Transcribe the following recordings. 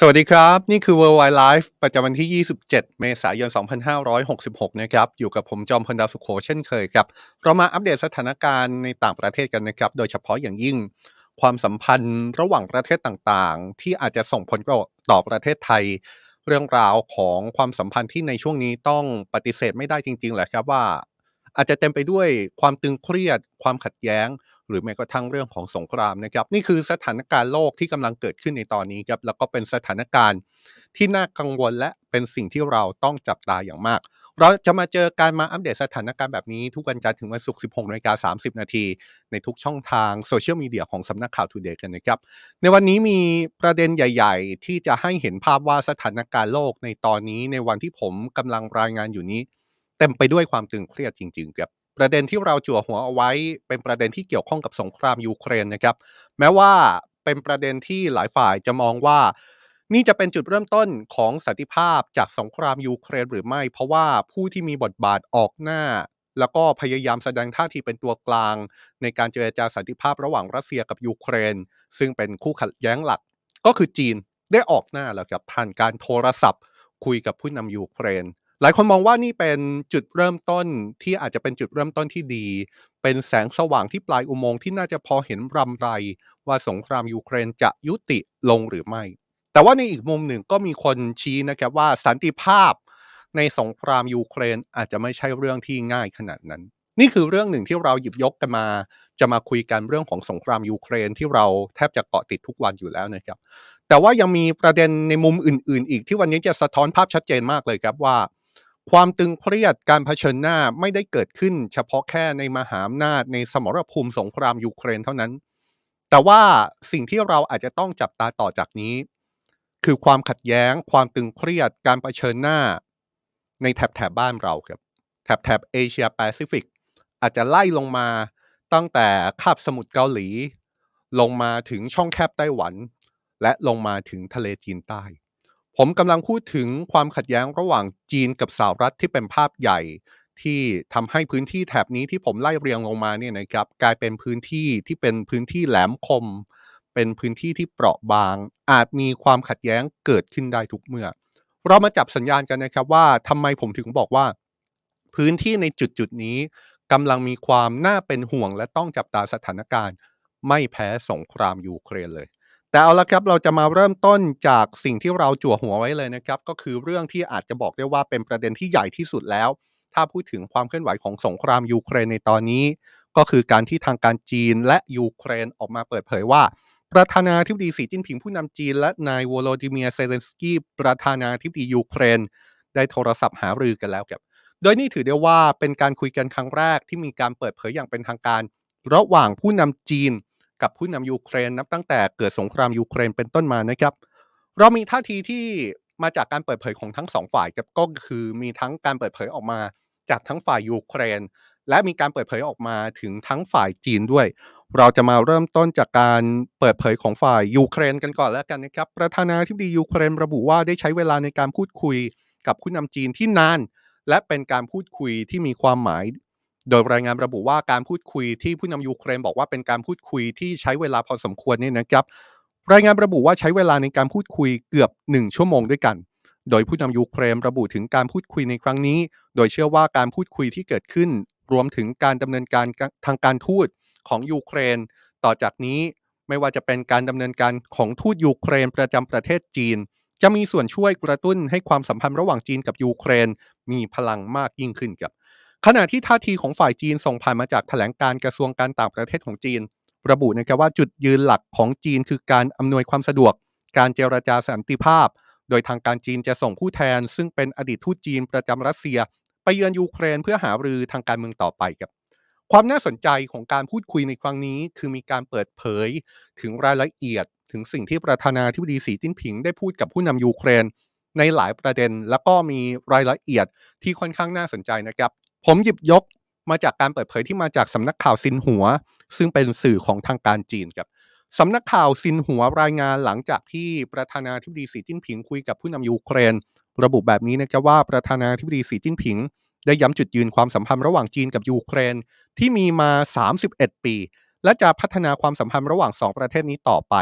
สวัสดีครับ นี่คือ Worldwide Life ประจำวันที่ 27 เมษายน 2566 นะครับ อยู่กับผมจอมพลดาวสุขโขเช่นเคยครับ เรามาอัปเดตสถานการณ์ในต่างประเทศกันนะครับ โดยเฉพาะอย่างยิ่ง ความสัมพันธ์ระหว่างประเทศต่างๆ ที่อาจจะส่งผลต่อประเทศไทย เรื่องราวของความสัมพันธ์ที่ในช่วงนี้ต้องปฏิเสธไม่ได้จริงๆแหละครับว่า อาจจะเต็มไปด้วยความตึงเครียด ความขัดแย้ง หรือแม้กระทั่งเรื่องของสงครามนะครับ นี่คือสถานการณ์โลกที่กำลังเกิดขึ้นในตอนนี้ครับ แล้วก็เป็นสถานการณ์ที่น่ากังวลและเป็นสิ่งที่เราต้องจับตาอย่างมาก เราจะมาเจอการมาอัปเดตสถานการณ์แบบนี้ ทุกวันจันทร์ถึงวันศุกร์ 16นาฬิกา30 นาที ในทุกช่องทางโซเชียลมีเดียของสำนักข่าว TODAY กันนะครับ ในวันนี้มีประเด็นใหญ่ ๆ ที่จะให้เห็นภาพว่าสถานการณ์โลกในตอนนี้ในวันที่ผมกำลังรายงานอยู่นี้ เต็มไปด้วยความตึงเครียดจริงๆครับ ประเด็นที่เราจั่วหัวเอาไว้ เป็นประเด็นที่เกี่ยวข้องกับสงครามยูเครนนะครับ แม้ว่าเป็นประเด็นที่หลายฝ่ายจะมองว่า นี่จะเป็นจุดเริ่มต้นของสันติภาพจากสงครามยูเครนหรือไม่ เพราะว่าผู้ที่มีบทบาทออกหน้า แล้วก็พยายามแสดงท่าทีเป็นตัวกลาง ในการเจรจาสันติภาพระหว่างรัสเซียกับยูเครน ซึ่งเป็นคู่ขัดแย้งหลัก ก็คือจีนได้ออกหน้าแล้วครับผ่านการโทรศัพท์ คุยกับผู้นำยูเครน หลายคนมองว่านี่เป็นจุดเริ่มต้นที่อาจจะเป็นจุดเริ่มต้นที่ดี เป็นแสงสว่างที่ปลายอุโมงค์ที่น่าจะพอเห็นรำไร ว่าสงครามยูเครนจะยุติลงหรือไม่ แต่ว่าในอีกมุมหนึ่งก็มีคนชี้นะครับว่าสันติภาพในสงครามยูเครนอาจจะไม่ใช่เรื่องที่ง่ายขนาดนั้น นี่คือเรื่องหนึ่งที่เราหยิบยกกันมา จะมาคุยกันเรื่องของสงครามยูเครนที่เราแทบจะเกาะติดทุกวันอยู่แล้วนะครับ แต่ว่ายังมีประเด็นในมุมอื่น ๆ อีกที่วันนี้จะสะท้อนภาพชัดเจนมากเลยครับว่า ความตึงเครียดการเผชิญหน้าไม่ได้เกิดขึ้น เฉพาะแค่ในมหาอำนาจในสมรภูมิสงครามยูเครนเท่านั้น แต่ว่าสิ่งที่เราอาจจะต้องจับตาต่อจากนี้ คือความขัดแย้ง ความตึงเครียดการเผชิญหน้า ในแถบแถบบ้านเราครับแถบแถบเอเชียแปซิฟิกอาจจะไล่ลงมาตั้งแต่คาบสมุทรเกาหลี ลงมาถึงช่องแคบไต้หวัน และลงมาถึงทะเลจีนใต้ ผมกำลังพูดถึงความขัดแย้งระหว่างจีนกับสหรัฐที่เป็นภาพใหญ่ ที่ทำให้พื้นที่แถบนี้ที่ผมไล่เรียงลงมาเนี่ยนะครับกลายเป็นพื้นที่ที่เป็นพื้นที่แหลมคม เป็นพื้นที่ที่เปราะบาง อาจมีความขัดแย้งเกิดขึ้นได้ทุกเมื่อ เรามาจับสัญญาณกันนะครับว่าทำไมผมถึงบอกว่า พื้นที่ในจุดจุดนี้กำลังมีความน่าเป็นห่วงและต้องจับตาสถานการณ์ ไม่แพ้สงครามยูเครนเลย แต่เอาละครับเราจะมาเริ่มต้นจากสิ่งที่เราจั่วหัวไว้เลยนะครับ ก็คือเรื่องที่อาจจะบอกได้ว่าเป็นประเด็นที่ใหญ่ที่สุดแล้ว ถ้าพูดถึงความเคลื่อนไหวของสงครามยูเครนในตอนนี้ ก็คือการที่ทางการจีนและยูเครนออกมาเปิดเผยว่า ประธานาธิบดีสีจิ้นผิงผู้นำจีน และนายโวโลดิเมียร์ เซเลนสกี้ประธานาธิบดียูเครน ได้โทรศัพท์หารือกันแล้วครับโดยนี่ถือได้ว่าเป็นการคุยกันครั้งแรกที่มีการเปิดเผยอย่างเป็นทางการ ระหว่างผู้นำจีน กับผู้นำยูเครนนับตั้งแต่เกิดสงครามยูเครนเป็นต้นมานะครับ เรามีท่าทีที่มาจากการเปิดเผยของทั้งสองฝ่ายครับก็คือมีทั้งการเปิดเผยออกมาจากทั้งฝ่ายยูเครน และมีการเปิดเผยออกมาถึงทั้งฝ่ายจีนด้วย เราจะมาเริ่มต้นจากการเปิดเผยของฝ่ายยูเครนกันก่อนแล้วกันนะครับ ประธานาธิบดียูเครนระบุว่าได้ใช้เวลาในการพูดคุยกับผู้นำจีนที่นาน และเป็นการพูดคุยที่มีความหมาย โดยรายงานระบุว่าการพูดคุยที่ผู้นำยูเครนบอกว่าเป็นการพูดคุยที่ใช้เวลาพอสมควรนี่นะครับ รายงานระบุว่าใช้เวลาในการพูดคุยเกือบ 1 ชั่วโมงด้วยกัน โดยผู้นำยูเครนระบุถึงการพูดคุยในครั้งนี้ โดยเชื่อว่าการพูดคุยที่เกิดขึ้น รวมถึงการดำเนินการทางการทูตของยูเครน ต่อจากนี้ไม่ว่าจะเป็นการดำเนินการของทูตยูเครนประจำประเทศจีน จะมีส่วนช่วยกระตุ้นให้ความสัมพันธ์ระหว่างจีนกับยูเครน มีพลังมากยิ่งขึ้นครับ ขณะที่ท่าทีของฝ่ายจีนส่งผ่านมาจากแถลงการกระทรวงการต่างประเทศของจีน ระบุนะครับว่าจุดยืนหลักของจีนคือการอำนวยความสะดวก การเจรจาสันติภาพ โดยทางการจีนจะส่งผู้แทน ซึ่งเป็นอดีตทูตจีนประจำรัสเซีย ไปเยือนยูเครนเพื่อหารือทางการเมืองต่อไปครับความน่าสนใจของการพูดคุยในครั้งนี้ คือมีการเปิดเผยถึงรายละเอียดถึงสิ่งที่ประธานาธิบดีสีจิ้นผิงได้พูดกับผู้นำยูเครนในหลายประเด็น แล้วก็มีรายละเอียดที่ค่อนข้างน่าสนใจนะครับ ผมหยิบยกมาจากการเปิดเผยที่มาจากสำนักข่าวซินหัว ซึ่งเป็นสื่อของทางการจีนครับสำนักข่าวซินหัวรายงานหลังจากที่ประธานาธิบดีสีจิ้นผิงคุยกับผู้นำยูเครน ระบุแบบนี้นะครับว่าประธานาธิบดีสีจิ้นผิง ได้ย้ำจุดยืนความสัมพันธ์ระหว่างจีนกับยูเครนที่มีมา 31 ปี และจะพัฒนาความสัมพันธ์ระหว่าง 2 ประเทศนี้ต่อไป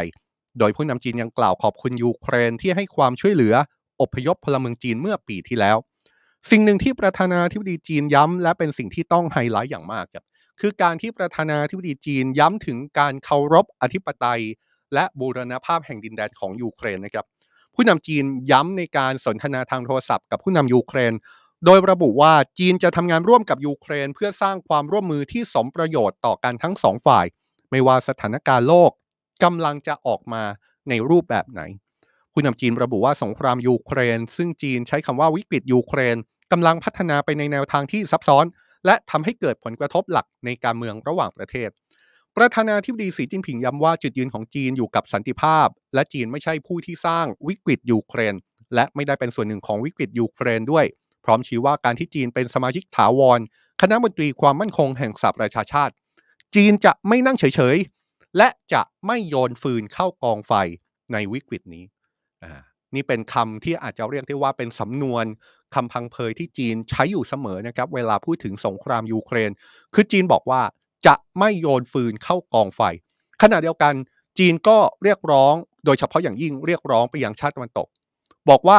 โดยผู้นำจีนยังกล่าวขอบคุณยูเครนที่ให้ความช่วยเหลือ อพยพพลเมืองจีนเมื่อปีที่แล้ว สิ่งหนึ่งที่ประธานาธิบดีจีนย้ำ และเป็นสิ่งที่ต้องไฮไลท์อย่างมากครับคือการที่ประธานาธิบดีจีนย้ำถึงการเคารพอธิปไตย และบูรณภาพแห่งดินแดนของยูเครนนะครับผู้นำจีนย้ำในการสนทนาทางโทรศัพท์กับผู้นำยูเครน โดยระบุว่าจีนจะทำงานร่วมกับยูเครน เพื่อสร้างความร่วมมือที่สมประโยชน์ต่อกันทั้งสองฝ่าย ไม่ว่าสถานการณ์โลกกำลังจะออกมาในรูปแบบไหน ผู้นำจีนระบุว่าสงครามยูเครน ซึ่งจีนใช้คำว่าวิกฤตยูเครน กำลังพัฒนาไปในแนวทางที่ซับซ้อน และทำให้เกิดผลกระทบหลักในการเมืองระหว่างประเทศ ประธานาธิบดีสีจิ้นผิงย้ำว่าจุดยืนของจีนอยู่กับสันติภาพ และจีนไม่ใช่ผู้ที่สร้างวิกฤตยูเครน และไม่ได้เป็นส่วนหนึ่งของวิกฤตยูเครนด้วย พร้อมชี้ว่าการที่จีนเป็นสมาชิกถาวร คณะมนตรีความมั่นคงแห่งสหประชาชาติ จีนจะไม่นั่งเฉยๆและจะไม่โยนฟืนเข้ากองไฟในวิกฤตนี้ นี่เป็นคำที่อาจจะเรียกได้ว่าเป็นสำนวนคำพังเพยที่จีนใช้อยู่เสมอนะครับ เวลาพูดถึงสงครามยูเครน คือจีนบอกว่าจะไม่โยนฟืนเข้ากองไฟ ขณะเดียวกันจีนก็เรียกร้องโดยเฉพาะอย่างยิ่งเรียกร้องไปยังชาติตะวันตก บอกว่า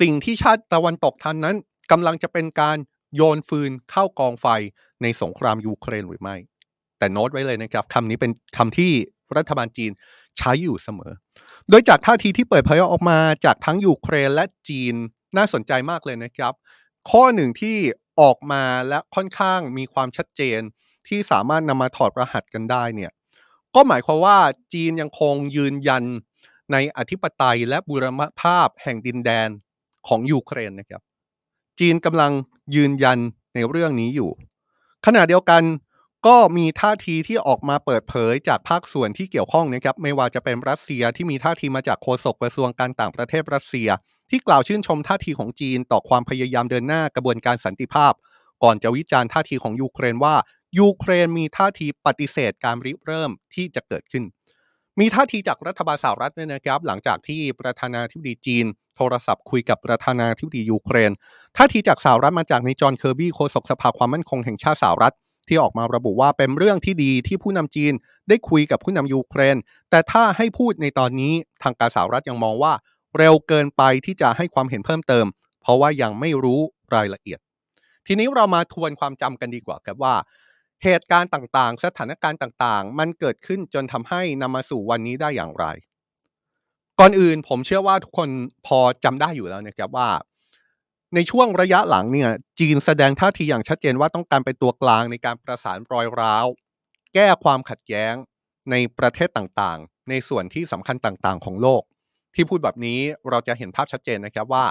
สิ่งที่ชาติตะวันตกทำนั้นกำลังจะเป็นการโยนฟืนเข้ากองไฟในสงครามยูเครนหรือไม่ แต่โน้ตไว้เลยนะครับคำนี้เป็นคำที่รัฐบาลจีนใช้อยู่เสมอ โดยจากท่าทีที่เปิดเผยออกมาจากทั้งยูเครนและจีนน่าสนใจมากเลยนะครับ ข้อหนึ่งที่ออกมาและค่อนข้างมีความชัดเจนที่สามารถนำมาถอดรหัสกันได้เนี่ยก็หมายความว่าจีนยังคงยืนยันในอธิปไตยและบูรณภาพแห่งดินแดนของยูเครนนะครับ จีนกำลังยืนยันในเรื่องนี้อยู่ ขณะเดียวกัน ก็มีท่าทีที่ออกมาเปิดเผยจากภาคส่วนที่เกี่ยวข้องนะครับไม่ว่าจะเป็นรัสเซียที่มีท่าทีมาจากโฆษกกระทรวงการต่างประเทศรัสเซีย ที่กล่าวชื่นชมท่าทีของจีนต่อความพยายามเดินหน้ากระบวนการสันติภาพ ก่อนจะวิจารณ์ท่าทีของยูเครนว่ายูเครนมีท่าทีปฏิเสธการริเริ่มที่จะเกิดขึ้น มีท่าทีจากรัฐบาลสหรัฐเนี่ยนะครับ หลังจากที่ประธานาธิบดีจีน โทรศัพท์คุยกับประธานาธิบดียูเครน ท่าทีจากสหรัฐมาจากนายจอห์นเคอร์บี้โฆษกสภาความมั่นคงแห่งชาติสหรัฐ ที่ออกมาระบุว่าเป็นเรื่องที่ดีที่ผู้นำจีนได้คุยกับผู้นำยูเครน แต่ถ้าให้พูดในตอนนี้ทางการสหรัฐยังมองว่า เร็วเกินไปที่จะให้ความเห็นเพิ่มเติม เพราะว่ายังไม่รู้รายละเอียด ทีนี้เรามาทวนความจำกันดีกว่าครับว่า เหตุการณ์ต่างๆ สถานการณ์ต่างๆ มันเกิดขึ้นจนทำให้นำมาสู่วันนี้ได้อย่างไร ก่อนอื่นผมเชื่อว่าทุกคนพอจำได้อยู่แล้วนะครับว่า ในช่วงระยะหลังเนี่ยจีนแสดงท่าทีอย่างชัดเจนว่าต้องการเป็นตัวกลางในการประสานรอยร้าว แก้ความขัดแย้งในประเทศต่างๆ ในส่วนที่สำคัญต่างๆ ของโลก ที่พูดแบบนี้เราจะเห็นภาพชัดเจนนะครับว่า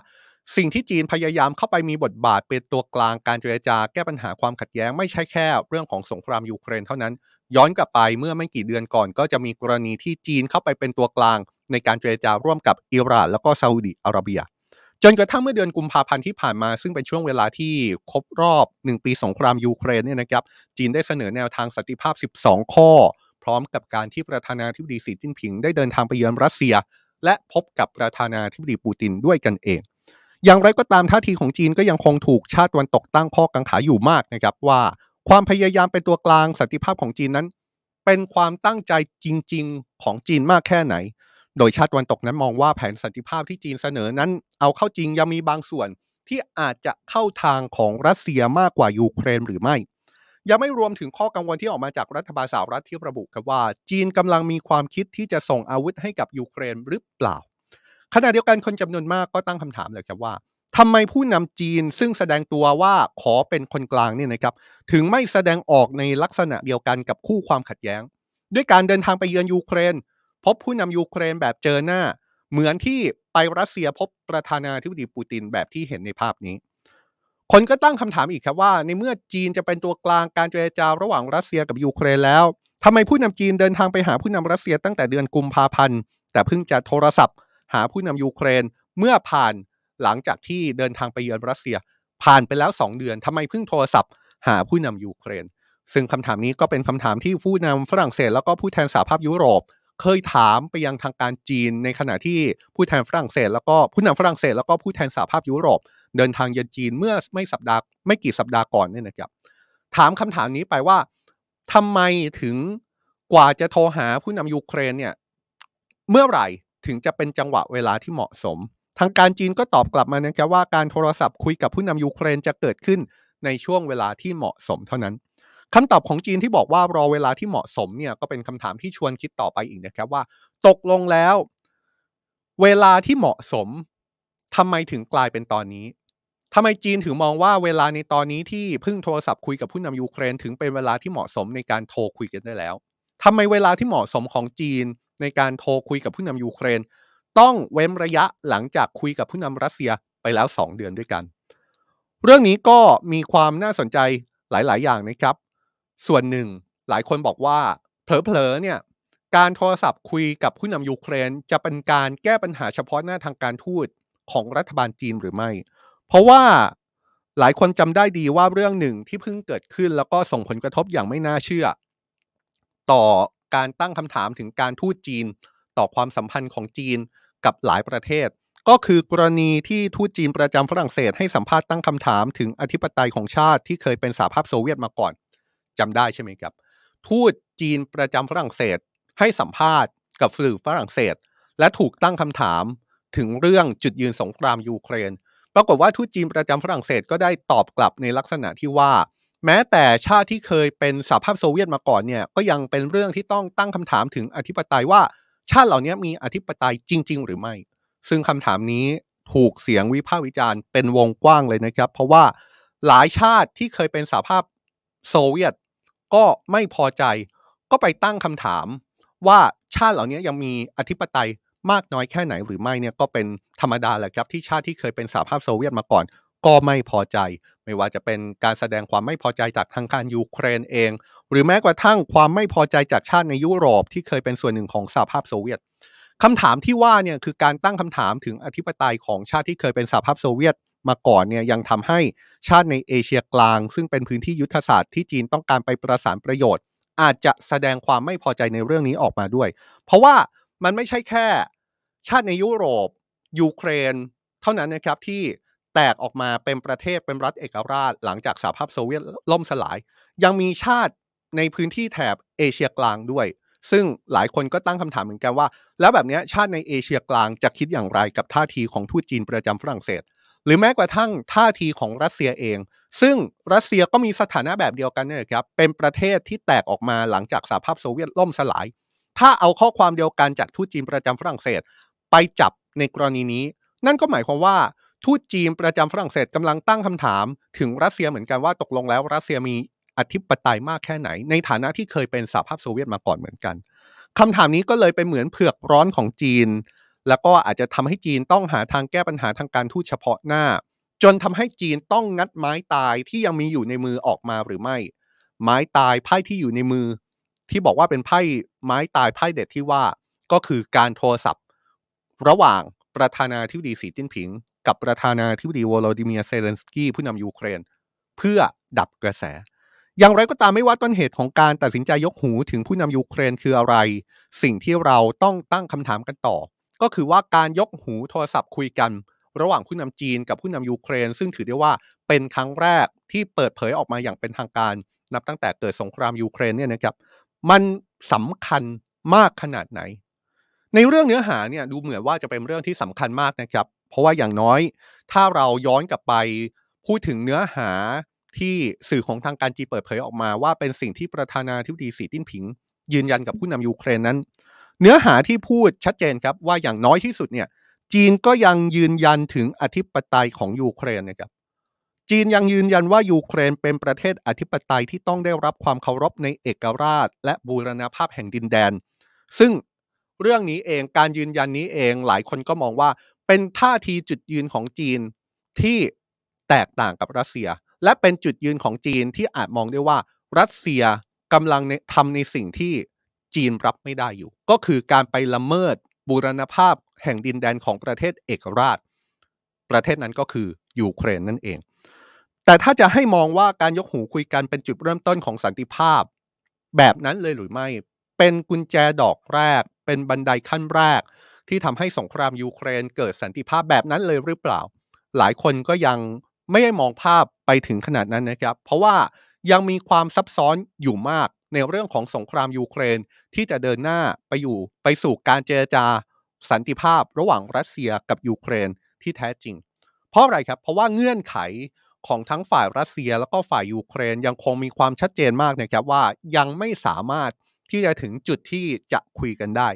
สิ่งที่จีนพยายามเข้าไปมีบทบาทเป็นตัวกลางการเจรจาแก้ปัญหาความขัดแย้งไม่ใช่แค่ เรื่องของสงครามยูเครนเท่านั้น ย้อนกลับไปเมื่อไม่กี่เดือนก่อน ก็จะมีกรณีที่จีนเข้าไปเป็นตัวกลางในการเจรจาร่วมกับอิหร่านแล้วก็ซาอุดิอาระเบีย จนกระทั่งเมื่อเดือนกุมภาพันธ์ที่ผ่านมา ซึ่งเป็นช่วงเวลาที่ครบรอบ 1 ปีสงครามยูเครนเนี่ยนะครับจีนได้เสนอแนวทางสันติภาพ 12 ข้อ พร้อมกับการที่ประธานาธิบดีสีจิ้นผิง ได้เดินทางไปเยือนรัสเซีย และพบกับประธานาธิบดีปูตินด้วยกันเอง อย่างไรก็ตามท่าทีของจีนก็ยังคงถูกชาติวันตกตั้งข้อกังขาอยู่มากนะครับว่า ความพยายามเป็นตัวกลางสันติภาพของจีนนั้น เป็นความตั้งใจจริง ๆ ของจีนมากแค่ไหน โดยชาติวันตกนั้นมองว่าแผนสันติภาพที่จีนเสนอนั้น เอาเข้าจริงยังมีบางส่วนที่อาจจะเข้าทางของรัสเซียมากกว่ายูเครนหรือไม่ ยังไม่รวมถึงข้อกังวลที่ออกมาจากรัฐบาลสหรัฐที่ระบุครับว่า จีนกำลังมีความคิดที่จะส่งอาวุธให้กับยูเครนหรือเปล่า ขณะเดียวกันคนจำนวนมากก็ตั้งคำถามเลยครับว่าทำไมผู้นำจีนซึ่งแสดงตัวว่าขอเป็นคนกลางเนี่ยนะครับ ถึงไม่แสดงออกในลักษณะเดียวกันกับคู่ความขัดแย้ง ด้วยการเดินทางไปเยือนยูเครน พบผู้นำยูเครนแบบเจอหน้า เหมือนที่ไปรัสเซียพบประธานาธิบดีปูตินแบบที่เห็นในภาพนี้ คนก็ตั้งคำถามอีกครับว่า ในเมื่อจีนจะเป็นตัวกลางการเจรจาระหว่างรัสเซียกับยูเครนแล้วทำไมผู้นำจีนเดินทางไปหาผู้นำรัสเซียตั้งแต่เดือนกุมภาพันธ์แต่เพิ่งจะโทรศัพท์ หาผู้นำยูเครนเมื่อผ่านหลังจากที่เดินทางไปเยือนรัสเซีย ผ่านไปแล้ว 2 เดือนทำไมเพิ่งโทรศัพท์ หาผู้นำยูเครน ซึ่งคำถามนี้ก็เป็นคำถามที่ผู้นำฝรั่งเศสแล้วก็ผู้แทนสหภาพยุโรป เคยถามไปยังทางการจีน ในขณะที่ผู้แทนฝรั่งเศส แล้วก็ผู้นำฝรั่งเศส แล้วก็ผู้แทนสหภาพยุโรป เดินทางเยือนจีนเมื่อไม่สัปดาห์ไม่กี่สัปดาห์ก่อนเนี่ยนะครับ ถามคำถามนี้ไปว่าทำไมถึงกว่าจะโทรหาผู้นำยูเครนเนี่ยเมื่อไหร่ถึงจะเป็นจังหวะเวลาที่เหมาะสม ทางการจีนก็ตอบกลับมานะครับว่าการโทรศัพท์คุยกับผู้นำยูเครนจะเกิดขึ้นในช่วงเวลาที่เหมาะสมเท่านั้น คำตอบของจีนที่บอกว่ารอเวลาที่เหมาะสมเนี่ยก็เป็นคำถามที่ชวนคิดต่อไปอีกนะครับว่า ตกลงแล้ว เวลาที่เหมาะสมทำไมถึงกลายเป็นตอนนี้ทำไมจีนถึงมองว่าเวลาในตอนนี้ที่เพึ่งโทรศัพท์คุยกับผู้นำยูเครน ถึงเป็นเวลาที่เหมาะสมในการโทรคุยกันได้แล้วทำไมเวลาที่เหมาะสมของจีนในการโทรคุยกับผู้นำยูเครน ต้องเว้นระยะหลังจากคุยกับผู้นำรัสเซียไปแล้ว 2 เดือนด้วยกัน เรื่องนี้ก็มีความน่าสนใจหลาย ๆ อย่างนะครับ ส่วนหนึ่งหลายคนบอกว่าเผลอๆเนี่ยการโทรศัพท์คุยกับผู้นำยูเครน จะเป็นการแก้ปัญหาเฉพาะหน้าทางการทูตของรัฐบาลจีนหรือไม่ เพราะว่าหลายคนจำได้ดีว่าเรื่องหนึ่งที่เพิ่งเกิดขึ้น แล้วก็ส่งผลกระทบอย่างไม่น่าเชื่อ ต่อการตั้งคำถามถึงการทูตจีน ต่อความสัมพันธ์ของจีนกับหลายประเทศ ก็คือกรณีที่ทูตจีนประจำฝรั่งเศสให้สัมภาษณ์ตั้งคำถามถึงอธิปไตยของชาติที่เคยเป็นสหภาพโซเวียตมาก่อน จำได้ใช่ไหมครับ ทูตจีนประจำฝรั่งเศสให้สัมภาษณ์กับสื่อฝรั่งเศส และถูกตั้งคำถามถึงเรื่องจุดยืนสงครามยูเครน ปรากฏว่าทูตจีนประจำฝรั่งเศสก็ได้ตอบกลับในลักษณะที่ว่า แม้แต่ชาติที่เคยเป็นสหภาพโซเวียตมาก่อนเนี่ยก็ยังเป็นเรื่องที่ต้องตั้งคำถามถึงอธิปไตยว่า ชาติเหล่านี้มีอธิปไตยจริง ๆ หรือไม่ ซึ่งคำถามนี้ถูกเสียงวิพากษ์วิจารณ์เป็นวงกว้างเลยนะครับ เพราะว่าหลายชาติที่เคยเป็นสหภาพโซเวียต ก็ไม่พอใจ ก็ไปตั้งคำถามว่าชาติเหล่านี้ยังมีอธิปไตยมากน้อยแค่ไหนหรือไม่เนี่ยก็เป็นธรรมดาแหละครับที่ชาติที่เคยเป็นสหภาพโซเวียตมาก่อน ก็ไม่พอใจ ไม่ว่าจะเป็นการแสดงความไม่พอใจจากทางการยูเครนเอง หรือแม้กระทั่งความไม่พอใจจากชาติในยุโรปที่เคยเป็นส่วนหนึ่งของสหภาพโซเวียตคำถามที่ว่าเนี่ยคือการตั้งคำถามถึงอธิปไตยของชาติที่เคยเป็นสหภาพโซเวียต มาก่อนเนี่ยยังทำให้ชาติในเอเชียกลาง ซึ่งเป็นพื้นที่ยุทธศาสตร์ที่จีนต้องการไปประสานประโยชน์ อาจจะแสดงความไม่พอใจในเรื่องนี้ออกมาด้วย เพราะว่ามันไม่ใช่แค่ ชาติในยุโรป ยูเครน เท่านั้นนะครับที่แตกออกมาเป็นประเทศเป็นรัฐเอกราช หลังจากสหภาพโซเวียตล่มสลาย ยังมีชาติในพื้นที่แถบเอเชียกลางด้วย ซึ่งหลายคนก็ตั้งคำถามเหมือนกันว่า แล้วแบบนี้ชาติในเอเชียกลางจะคิดอย่างไรกับท่าทีของทูตจีนประจำฝรั่งเศส หรือแม้กระทั่งท่าทีของรัสเซียเอง ซึ่งรัสเซียก็มีสถานะแบบเดียวกันเนี่ยครับเป็นประเทศที่แตกออกมาหลังจากสหภาพโซเวียตล่มสลาย ถ้าเอาข้อความเดียวกันจากทูตจีนประจำฝรั่งเศส ไปจับในกรณีนี้ นั่นก็หมายความว่าทูตจีนประจำฝรั่งเศสกำลังตั้งคำถาม ถึงรัสเซียเหมือนกันว่าตกลงแล้ว รัสเซียมีอธิปไตยมากแค่ไหน ในฐานะที่เคยเป็นสหภาพโซเวียตมาก่อนเหมือนกันคำถามนี้ก็เลยเป็นเหมือนเผือกร้อนของจีน แล้วก็อาจจะทำให้จีนต้องหาทางแก้ปัญหาทางการทูตเฉพาะหน้า จนทำให้จีนต้องงัดไม้ตายที่ยังมีอยู่ในมือออกมาหรือไม่ ไม้ตายไพ่ที่อยู่ในมือ ที่บอกว่าเป็นไพ่ไม้ตายไพ่เด็ดที่ว่าก็คือการโทรศัพท์ ระหว่างประธานาธิบดีสีจิ้นผิง กับประธานาธิบดีโวโลดิเมียร์ เซเลนสกีผู้นำยูเครน เพื่อดับกระแส อย่างไรก็ตามไม่ว่าต้นเหตุของการตัดสินใจยกหูถึงผู้นำยูเครนคืออะไร สิ่งที่เราต้องตั้งคำถามกันต่อ ก็คือว่าการยกหูโทรศัพท์คุยกัน ระหว่างผู้นำจีนกับผู้นำยูเครน ซึ่งถือได้ว่าเป็นครั้งแรกที่เปิดเผยออกมาอย่างเป็นทางการ นับตั้งแต่เกิดสงครามยูเครนเนี่ยนะครับมันสำคัญมากขนาดไหน ในเรื่องเนื้อหาเนี่ยดูเหมือนว่าจะเป็นเรื่องที่สำคัญมากนะครับ เพราะว่าอย่างน้อย ถ้าเราย้อนกลับไปพูดถึงเนื้อหาที่สื่อของทางการจีนเปิดเผยออกมาว่าเป็นสิ่งที่ประธานาธิบดีสีติ้นผิง ยืนยันกับผู้นำยูเครนนั้น เนื้อหาที่พูดชัดเจนครับว่าอย่างน้อยที่สุดเนี่ยจีนก็ยังยืนยันถึงอธิปไตยของยูเครนนะครับจีนยังยืนยันว่ายูเครนเป็นประเทศอธิปไตยที่ต้องได้รับความเคารพในเอกราช และบูรณาภาพแห่งดินแดน ซึ่งเรื่องนี้เองการยืนยันนี้เองหลายคนก็มองว่า เป็นท่าทีจุดยืนของจีนที่แตกต่างกับรัสเซีย และเป็นจุดยืนของจีนที่อาจมองได้ว่ารัสเซียกำลังทำในสิ่งที่ จีนรับไม่ได้อยู่ ก็คือการไปละเมิดบูรณภาพแห่งดินแดนของประเทศเอกราช ประเทศนั้นก็คือยูเครนนั่นเอง แต่ถ้าจะให้มองว่าการยกหูคุยกันเป็นจุดเริ่มต้นของสันติภาพ แบบนั้นเลยหรือไม่ เป็นกุญแจดอกแรก เป็นบันไดขั้นแรก ที่ทำให้สงครามยูเครนเกิดสันติภาพแบบนั้นเลยหรือเปล่า หลายคนก็ยังไม่ได้มองภาพไปถึงขนาดนั้นนะครับ เพราะว่ายังมีความซับซ้อนอยู่มาก ในเรื่องของสงครามยูเครนที่จะเดินหน้าไปอยู่ไปสู่การเจรจาสันติภาพระหว่างรัสเซียกับยูเครนที่แท้จริง เพราะอะไรครับ เพราะว่าเงื่อนไขของทั้งฝ่ายรัสเซียแล้วก็ฝ่ายยูเครนยังคงมีความชัดเจนมากนะครับว่ายังไม่สามารถที่จะถึงจุดที่จะคุยกันได้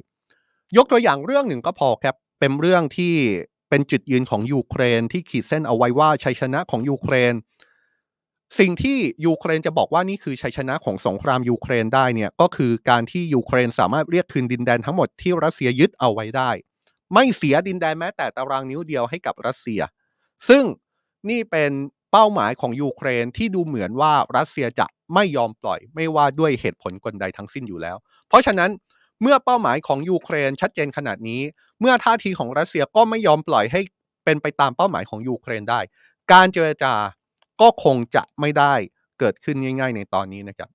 ยกตัวอย่างเรื่องหนึ่งก็พอครับ เป็นเรื่องที่เป็นจุดยืนของยูเครนที่ขีดเส้นเอาไว้ว่าชัยชนะของยูเครน สิ่งที่ยูเครนจะบอกว่านี่คือชัยชนะของสงครามยูเครนได้เนี่ยก็คือการที่ยูเครนสามารถเรียกคืนดินแดนทั้งหมดที่รัสเซียยึดเอาไว้ได้ ไม่เสียดินแดนแม้แต่ตารางนิ้วเดียวให้กับรัสเซีย ซึ่งนี่เป็นเป้าหมายของยูเครนที่ดูเหมือนว่ารัสเซียจะไม่ยอมปล่อย ไม่ว่าด้วยเหตุผลกลใดทั้งสิ้นอยู่แล้ว เพราะฉะนั้นเมื่อเป้าหมายของยูเครนชัดเจนขนาดนี้ เมื่อท่าทีของรัสเซียก็ไม่ยอมปล่อยให้เป็นไปตามเป้าหมายของยูเครนได้ การเจรจา ก็คงจะไม่ได้เกิดขึ้นง่าย ๆ ในตอนนี้นะครับ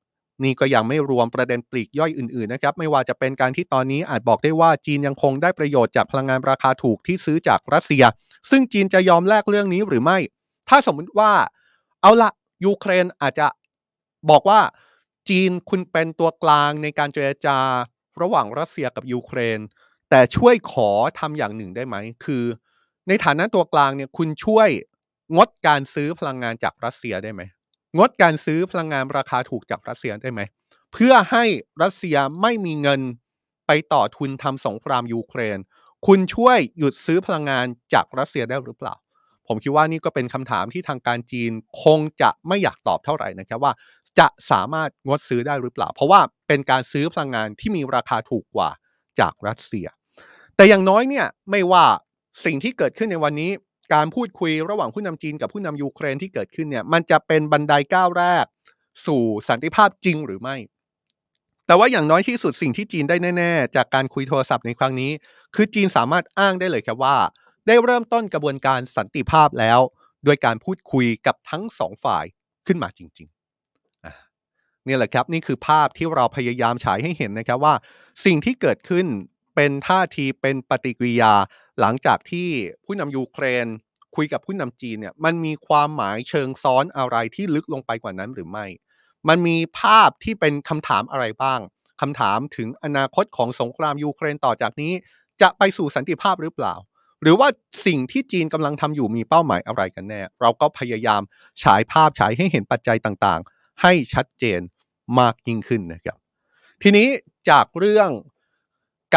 นี่ก็ยังไม่รวมประเด็นปลีกย่อยอื่นๆนะครับไม่ว่าจะเป็นการที่ตอนนี้อาจบอกได้ว่าจีนยังคงได้ประโยชน์จากพลังงานราคาถูกที่ซื้อจากรัสเซีย ซึ่งจีนจะยอมแลกเรื่องนี้หรือไม่ ถ้าสมมติว่าเอาละยูเครนอาจจะบอกว่าจีนคุณเป็นตัวกลางในการเจรจาระหว่างรัสเซียกับยูเครน แต่ช่วยขอทำอย่างหนึ่งได้ไหม คือ ในฐานะตัวกลางเนี่ยคุณช่วย งดการซื้อพลังงานจากรัสเซียได้ไหมงดการซื้อพลังงานราคาถูกจากรัสเซียได้ไหมเพื่อให้รัสเซียไม่มีเงินไปต่อทุนทำสงครามยูเครน คุณช่วยหยุดซื้อพลังงานจากรัสเซียได้หรือเปล่า ผมคิดว่านี่ก็เป็นคำถามที่ทางการจีนคงจะไม่อยากตอบเท่าไหร่นะครับว่า จะสามารถงดซื้อได้หรือเปล่า เพราะว่าเป็นการซื้อพลังงานที่มีราคาถูกกว่าจากรัสเซีย แต่อย่างน้อยเนี่ยไม่ว่าสิ่งที่เกิดขึ้นในวันนี้ การพูดคุยระหว่างผู้นำจีนกับผู้นำยูเครนที่เกิดขึ้นเนี่ยมันจะเป็นบันไดก้าวแรก สู่สันติภาพจริงหรือไม่ แต่ว่าอย่างน้อยที่สุดสิ่งที่จีนได้แน่ ๆ จากการคุยโทรศัพท์ในครั้งนี้ คือจีนสามารถอ้างได้เลยครับว่า ได้เริ่มต้นกระบวนการสันติภาพแล้ว โดยการพูดคุยกับทั้งสองฝ่ายขึ้นมาจริงๆนี่แหละครับนี่คือภาพที่เราพยายามฉายให้เห็นนะครับว่า สิ่งที่เกิดขึ้น เป็นท่าทีเป็นปฏิกิริยา หลังจากที่ผู้นำยูเครน คุยกับผู้นำจีนเนี่ยมันมีความหมายเชิงซ้อนอะไรที่ลึกลงไปกว่านั้นหรือไม่ มันมีภาพที่เป็นคำถามอะไรบ้างคำถามถึงอนาคตของสงครามยูเครนต่อจากนี้ จะไปสู่สันติภาพหรือเปล่า หรือว่าสิ่งที่จีนกำลังทำอยู่มีเป้าหมายอะไรกันแน่ เราก็พยายามฉายภาพฉายให้เห็นปัจจัยต่างๆ ให้ชัดเจนมากยิ่งขึ้นนะครับ ทีนี้จากเรื่อง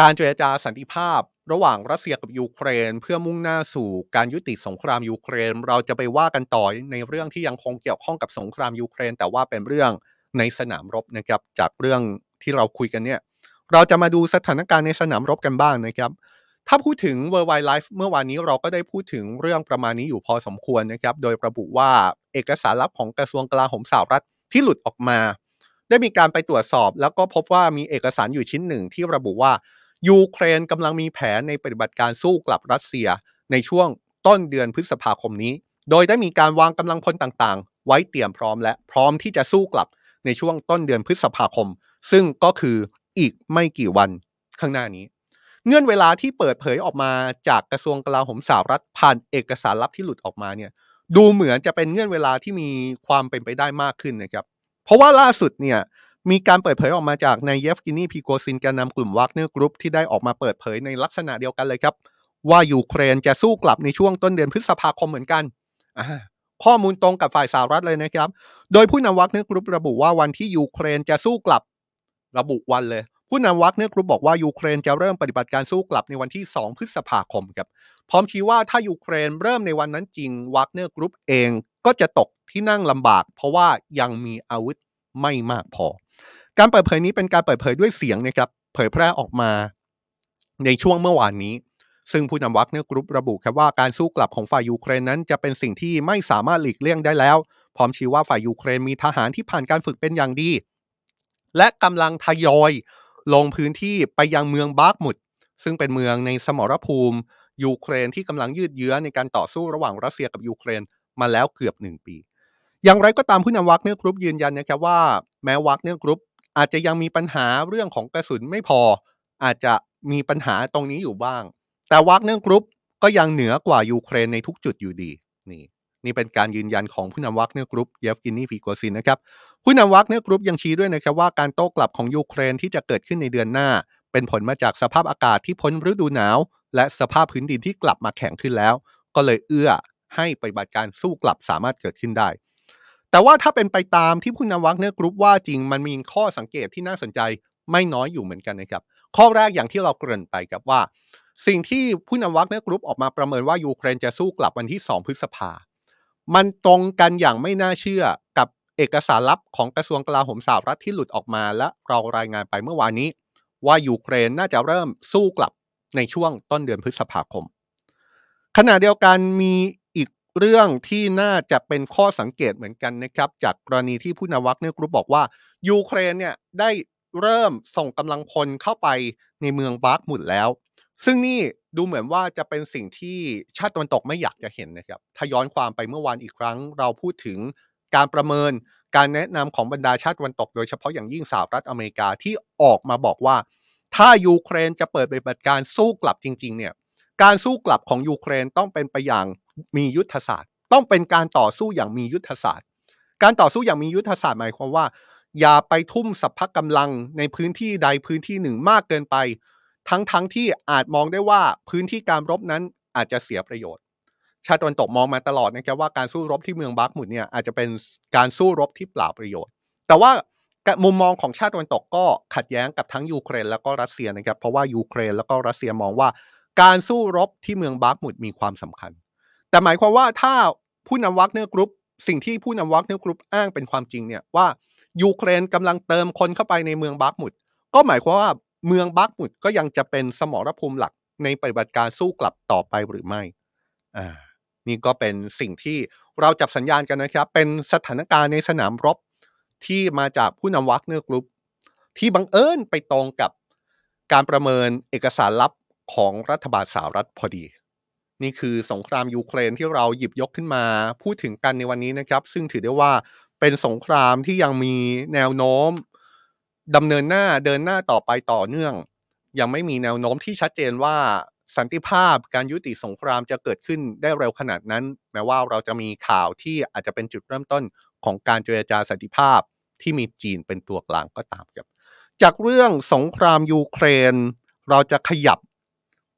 การเจรจาสันติภาพระหว่างรัสเซียกับยูเครน เพื่อมุ่งหน้าสู่การยุติสงครามยูเครน เราจะไปว่ากันต่อในเรื่องที่ยังคงเกี่ยวข้องกับสงครามยูเครน แต่ว่าเป็นเรื่องในสนามรบนะครับจากเรื่องที่เราคุยกันเนี่ยเราจะมาดูสถานการณ์ในสนามรบกันบ้างนะครับ ถ้าพูดถึง World Wide Life เมื่อวานนี้เราก็ได้พูดถึงเรื่องประมาณนี้อยู่พอสมควรนะครับ โดยระบุว่าเอกสารลับของกระทรวงกลาโหมสหรัฐที่หลุดออกมา ได้มีการไปตรวจสอบ แล้วก็พบว่ามีเอกสารอยู่ชิ้นหนึ่งที่ระบุว่า ยูเครนกำลังมีแผนในปฏิบัติการสู้กลับรัสเซียในช่วงต้นเดือนพฤษภาคมนี้ โดยได้มีการวางกำลังพลต่างๆ ไว้เตรียมพร้อมและพร้อมที่จะสู้กลับในช่วงต้นเดือนพฤษภาคม ซึ่งก็คืออีกไม่กี่วันข้างหน้านี้ เงื่อนเวลาที่เปิดเผยออกมาจากกระทรวงกลาโหมสหรัฐผ่านเอกสารลับที่หลุดออกมาเนี่ยดูเหมือนจะเป็นเงื่อนเวลาที่มีความเป็นไปได้มากขึ้นนะครับ เพราะว่าล่าสุดเนี่ย มีการเปิดเผยออกมาจากนายเยฟเกนีพริโกชินแกนนำกลุ่มวักเนอร์กรุ๊ปที่ได้ออกมาเปิดเผยในลักษณะเดียวกันเลยครับ ว่ายูเครนจะสู้กลับในช่วงต้นเดือนพฤษภาคมเหมือนกันข้อมูลตรงกับฝ่ายสหรัฐเลยนะครับ โดยผู้นำวักเนอร์กรุ๊ประบุว่าวันที่ยูเครนจะสู้กลับระบุวันเลย ผู้นำวักเนอร์กรุ๊ปบอกว่ายูเครนจะเริ่มปฏิบัติการสู้กลับในวันที่ 2 พฤษภาคมครับพร้อมชี้ว่าถ้ายูเครนเริ่มในวันนั้นจริงวักเนอร์กรุ๊ปเองก็จะตกที่นั่งลำบาก เพราะว่ายังมีอาวุธไม่มากพอ การเปิดเผยนี้เป็นการเปิดเผยด้วยเสียงนะครับ เผยแพร่ออกมาในช่วงเมื่อวานนี้ ซึ่งผู้นำวักเนอร์กรุ๊ประบุครับว่าการสู้กลับของฝ่ายยูเครนนั้น จะเป็นสิ่งที่ไม่สามารถหลีกเลี่ยงได้แล้ว พร้อมชี้ว่าฝ่ายยูเครนมีทหารที่ผ่านการฝึกเป็นอย่างดี และกำลังทยอยลงพื้นที่ไปยังเมืองบาร์กมุดซึ่งเป็นเมืองในสมรภูมิยูเครนที่กำลังยืดเยื้อในการต่อสู้ระหว่างรัสเซียกับยูเครนมาแล้วเกือบหนึ่งปี อย่างไรก็ตามผู้นำวักเนอร์กรุ๊ปยืนยันนะครับว่าแม้วักเนอร์กรุ๊ป อาจจะยังมีปัญหาเรื่องของกระสุนไม่พอ อาจจะมีปัญหาตรงนี้อยู่บ้าง แต่วักเนอร์กรุ๊ปก็ยังเหนือกว่ายูเครนในทุกจุดอยู่ดีนี่นี่เป็นการยืนยันของผู้นำวัคเนอร์กรุ๊ปเยฟเกนีพริโกชินนะครับผู้นำวัคเนอร์กรุ๊ปยังชี้ด้วยนะครับว่าการโต้กลับของยูเครนที่จะเกิดขึ้นในเดือนหน้า เป็นผลมาจากสภาพอากาศที่พ้นฤดูหนาว และสภาพพื้นดินที่กลับมาแข็งขึ้นแล้ว ก็เลยเอื้อให้ปฏิบัติการสู้กลับสามารถเกิดขึ้นได้ แต่ว่าถ้าเป็นไปตามที่ผู้นำวัคเนอร์กรุ๊ปว่าจริงมันมีข้อสังเกตที่น่าสนใจไม่น้อยอยู่เหมือนกันนะครับ ข้อแรกอย่างที่เราเกริ่นไปครับว่า สิ่งที่ผู้นำวัคเนอร์กรุ๊ปออกมาประเมินว่ายูเครนจะสู้กลับวันที่ 2 พฤษภา มันตรงกันอย่างไม่น่าเชื่อกับเอกสารลับของกระทรวงกลาโหมสหรัฐที่หลุดออกมาและเรารายงานไปเมื่อวานนี้ ว่ายูเครนน่าจะเริ่มสู้กลับในช่วงต้นเดือนพฤษภาคมขณะเดียวกันมี เรื่องที่น่าจะเป็นข้อสังเกตเหมือนกันนะครับ จากกรณีที่ผู้นำวัคเนอร์กรุ๊ปบอกว่ายูเครนเนี่ยได้เริ่มส่งกำลังพลเข้าไปในเมืองบาร์กมุดแล้ว ซึ่งนี่ดูเหมือนว่าจะเป็นสิ่งที่ชาติตะวันตกไม่อยากจะเห็นนะครับ ถ้าย้อนความไปเมื่อวานอีกครั้ง เราพูดถึงการประเมินการแนะนำของบรรดาชาติตะวันตก โดยเฉพาะอย่างยิ่งสหรัฐอเมริกาที่ออกมาบอกว่า ถ้ายูเครนจะเปิดปฏิบัติการสู้กลับจริง ๆ เนี่ย การสู้กลับของยูเครนต้องเป็นไปอย่าง มียุทธศาสตร์ ต้องเป็นการต่อสู้อย่างมียุทธศาสตร์ การต่อสู้อย่างมียุทธศาสตร์หมายความว่า อย่าไปทุ่มสัพพะกำลังในพื้นที่ใดพื้นที่หนึ่งมากเกินไป ทั้งๆทที่อาจมองได้ว่าพื้นที่การรบนั้นอาจจะเสียประโยชน์ ชาติตะวันตกมองมาตลอดนะครับว่าการสู้รบที่เมืองบาร์กมุดเนี่ยอาจจะเป็นการสู้รบที่เปล่าประโยชน์ แต่ว่ามุมมองของชาติตะวันตกก็ขัดแย้งกับทั้งยูเครนแล้วก็รัสเซียนะครับ เพราะว่ายูเครนแล้วก็รัสเซียมองว่า การสู้รบที่เมืองบาร์กมุดมีความสำคัญ แต่หมายความว่าถ้าผู้นำวัคเนอร์กรุ๊ปสิ่งที่ผู้นำวัคเนอร์กรุ๊ปอ้างเป็นความจริงเนี่ยว่ายูเครนกำลังเติมคนเข้าไปในเมืองบาร์กมุด ก็หมายความว่าเมืองบาร์กมุดก็ยังจะเป็นสมรภูมิหลักในปฏิบัติการสู้กลับต่อไปหรือไม่อ่านี่ก็เป็นสิ่งที่เราจับสัญญาณกันนะครับ เป็นสถานการณ์ในสนามรบที่มาจากผู้นำวัคเนอร์กรุ๊ปที่บังเอิญไปตรงกับการประเมินเอกสารลับของรัฐบาลสหรัฐพอดี นี่คือสงครามยูเครนที่เราหยิบยกขึ้นมาพูดถึงกันในวันนี้นะครับ ซึ่งถือได้ว่าเป็นสงครามที่ยังมีแนวโน้มดำเนินหน้าเดินหน้าต่อไปต่อเนื่อง ยังไม่มีแนวโน้มที่ชัดเจนว่าสันติภาพการยุติสงครามจะเกิดขึ้นได้เร็วขนาดนั้น แม้ว่าเราจะมีข่าวที่อาจจะเป็นจุดเริ่มต้นของการเจรจาสันติภาพที่มีจีนเป็นตัวกลางก็ตามครับ จากเรื่องสงครามยูเครน เราจะขยับ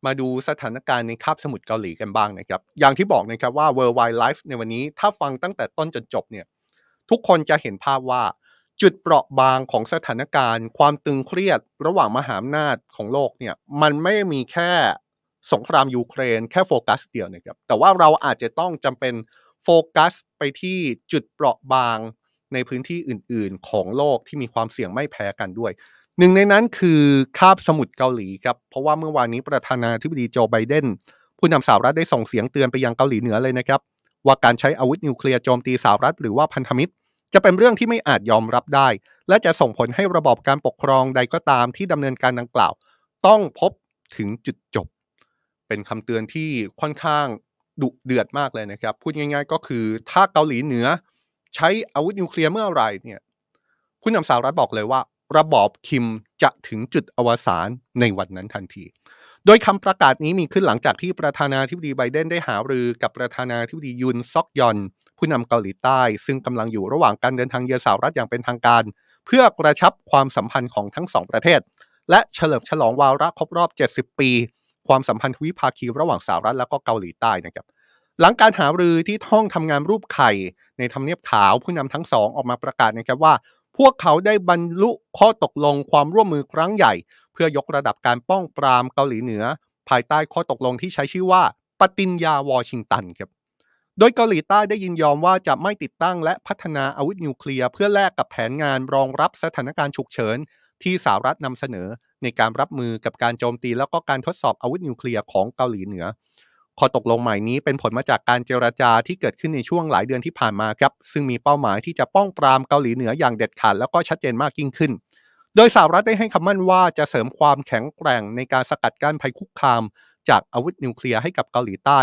มาดูสถานการณ์ในคาบสมุทรเกาหลีกันบ้างนะครับ อย่างที่บอกนะครับว่า Worldwide Life ในวันนี้ถ้าฟังตั้งแต่ต้นจนจบเนี่ยทุกคนจะเห็นภาพว่าจุดเปราะบางของสถานการณ์ ความตึงเครียดระหว่างมหาอำนาจของโลกเนี่ยมันไม่มีแค่สงครามยูเครนแค่โฟกัสเดียวนะครับแต่ว่าเราอาจจะต้องจำเป็นโฟกัสไปที่จุดเปราะบางในพื้นที่อื่น ๆ ของโลกที่มีความเสี่ยงไม่แพ้กันด้วย หนึ่งในนั้นคือคาบสมุทรเกาหลีครับ เพราะว่าเมื่อวานนี้ประธานาธิบดีโจไบเดนผู้นำสหรัฐได้ส่งเสียงเตือนไปยังเกาหลีเหนือเลยนะครับ ว่าการใช้อาวุธนิวเคลียร์โจมตีสหรัฐหรือว่าพันธมิตร จะเป็นเรื่องที่ไม่อาจยอมรับได้ และจะส่งผลให้ระบอบการปกครองใดก็ตามที่ดำเนินการดังกล่าว ต้องพบถึงจุดจบ เป็นคำเตือนที่ค่อนข้างดุเดือดมากเลยนะครับ พูดง่าย ๆ ก็คือถ้าเกาหลีเหนือ ใช้อาวุธนิวเคลียร์เมื่อไหร่เนี่ยผู้นำสหรัฐบอกเลยว่า ระบอบคิมจะถึงจุดอวสานในวันนั้นทันที โดยคำประกาศนี้มีขึ้นหลังจากที่ประธานาธิบดีไบเดนได้หารือกับประธานาธิบดียุนซอกยอน ผู้นำเกาหลีใต้ ซึ่งกำลังอยู่ระหว่างการเดินทางเยือนสหรัฐอย่างเป็นทางการ เพื่อกระชับความสัมพันธ์ของทั้งสองประเทศ และเฉลิมฉลองวาระครบรอบ 70 ปี ความสัมพันธ์ทวิภาคีระหว่างสหรัฐและก็เกาหลีใต้นะครับหลังการหารือที่ห้องทำงานรูปไข่ในทำเนียบขาวผู้นำทั้งสองออกมาประกาศนะครับว่า พวกเขาได้บรรลุข้อตกลงความร่วมมือครั้งใหญ่ เพื่อยกระดับการป้องปรามเกาหลีเหนือ ภายใต้ข้อตกลงที่ใช้ชื่อว่าปฏิญญาวอชิงตันครับโดยเกาหลีใต้ได้ยินยอมว่าจะไม่ติดตั้งและพัฒนาอาวุธนิวเคลียร์เพื่อแลกกับแผนงานรองรับสถานการณ์ฉุกเฉิน ที่สหรัฐนำเสนอในการรับมือกับการโจมตีแล้วก็การทดสอบอาวุธนิวเคลียร์ของเกาหลีเหนือ ข้อตกลงใหม่นี้เป็นผลมาจากการเจรจาที่เกิดขึ้นในช่วงหลายเดือนที่ผ่านมาครับซึ่งมีเป้าหมายที่จะป้องปรามเกาหลีเหนืออย่างเด็ดขาดแล้วก็ชัดเจนมากยิ่งขึ้น โดยสหรัฐได้ให้คำมั่นว่าจะเสริมความแข็งแกร่งในการสกัดกั้นภัยคุกคาม จากอาวุธนิวเคลียร์ให้กับเกาหลีใต้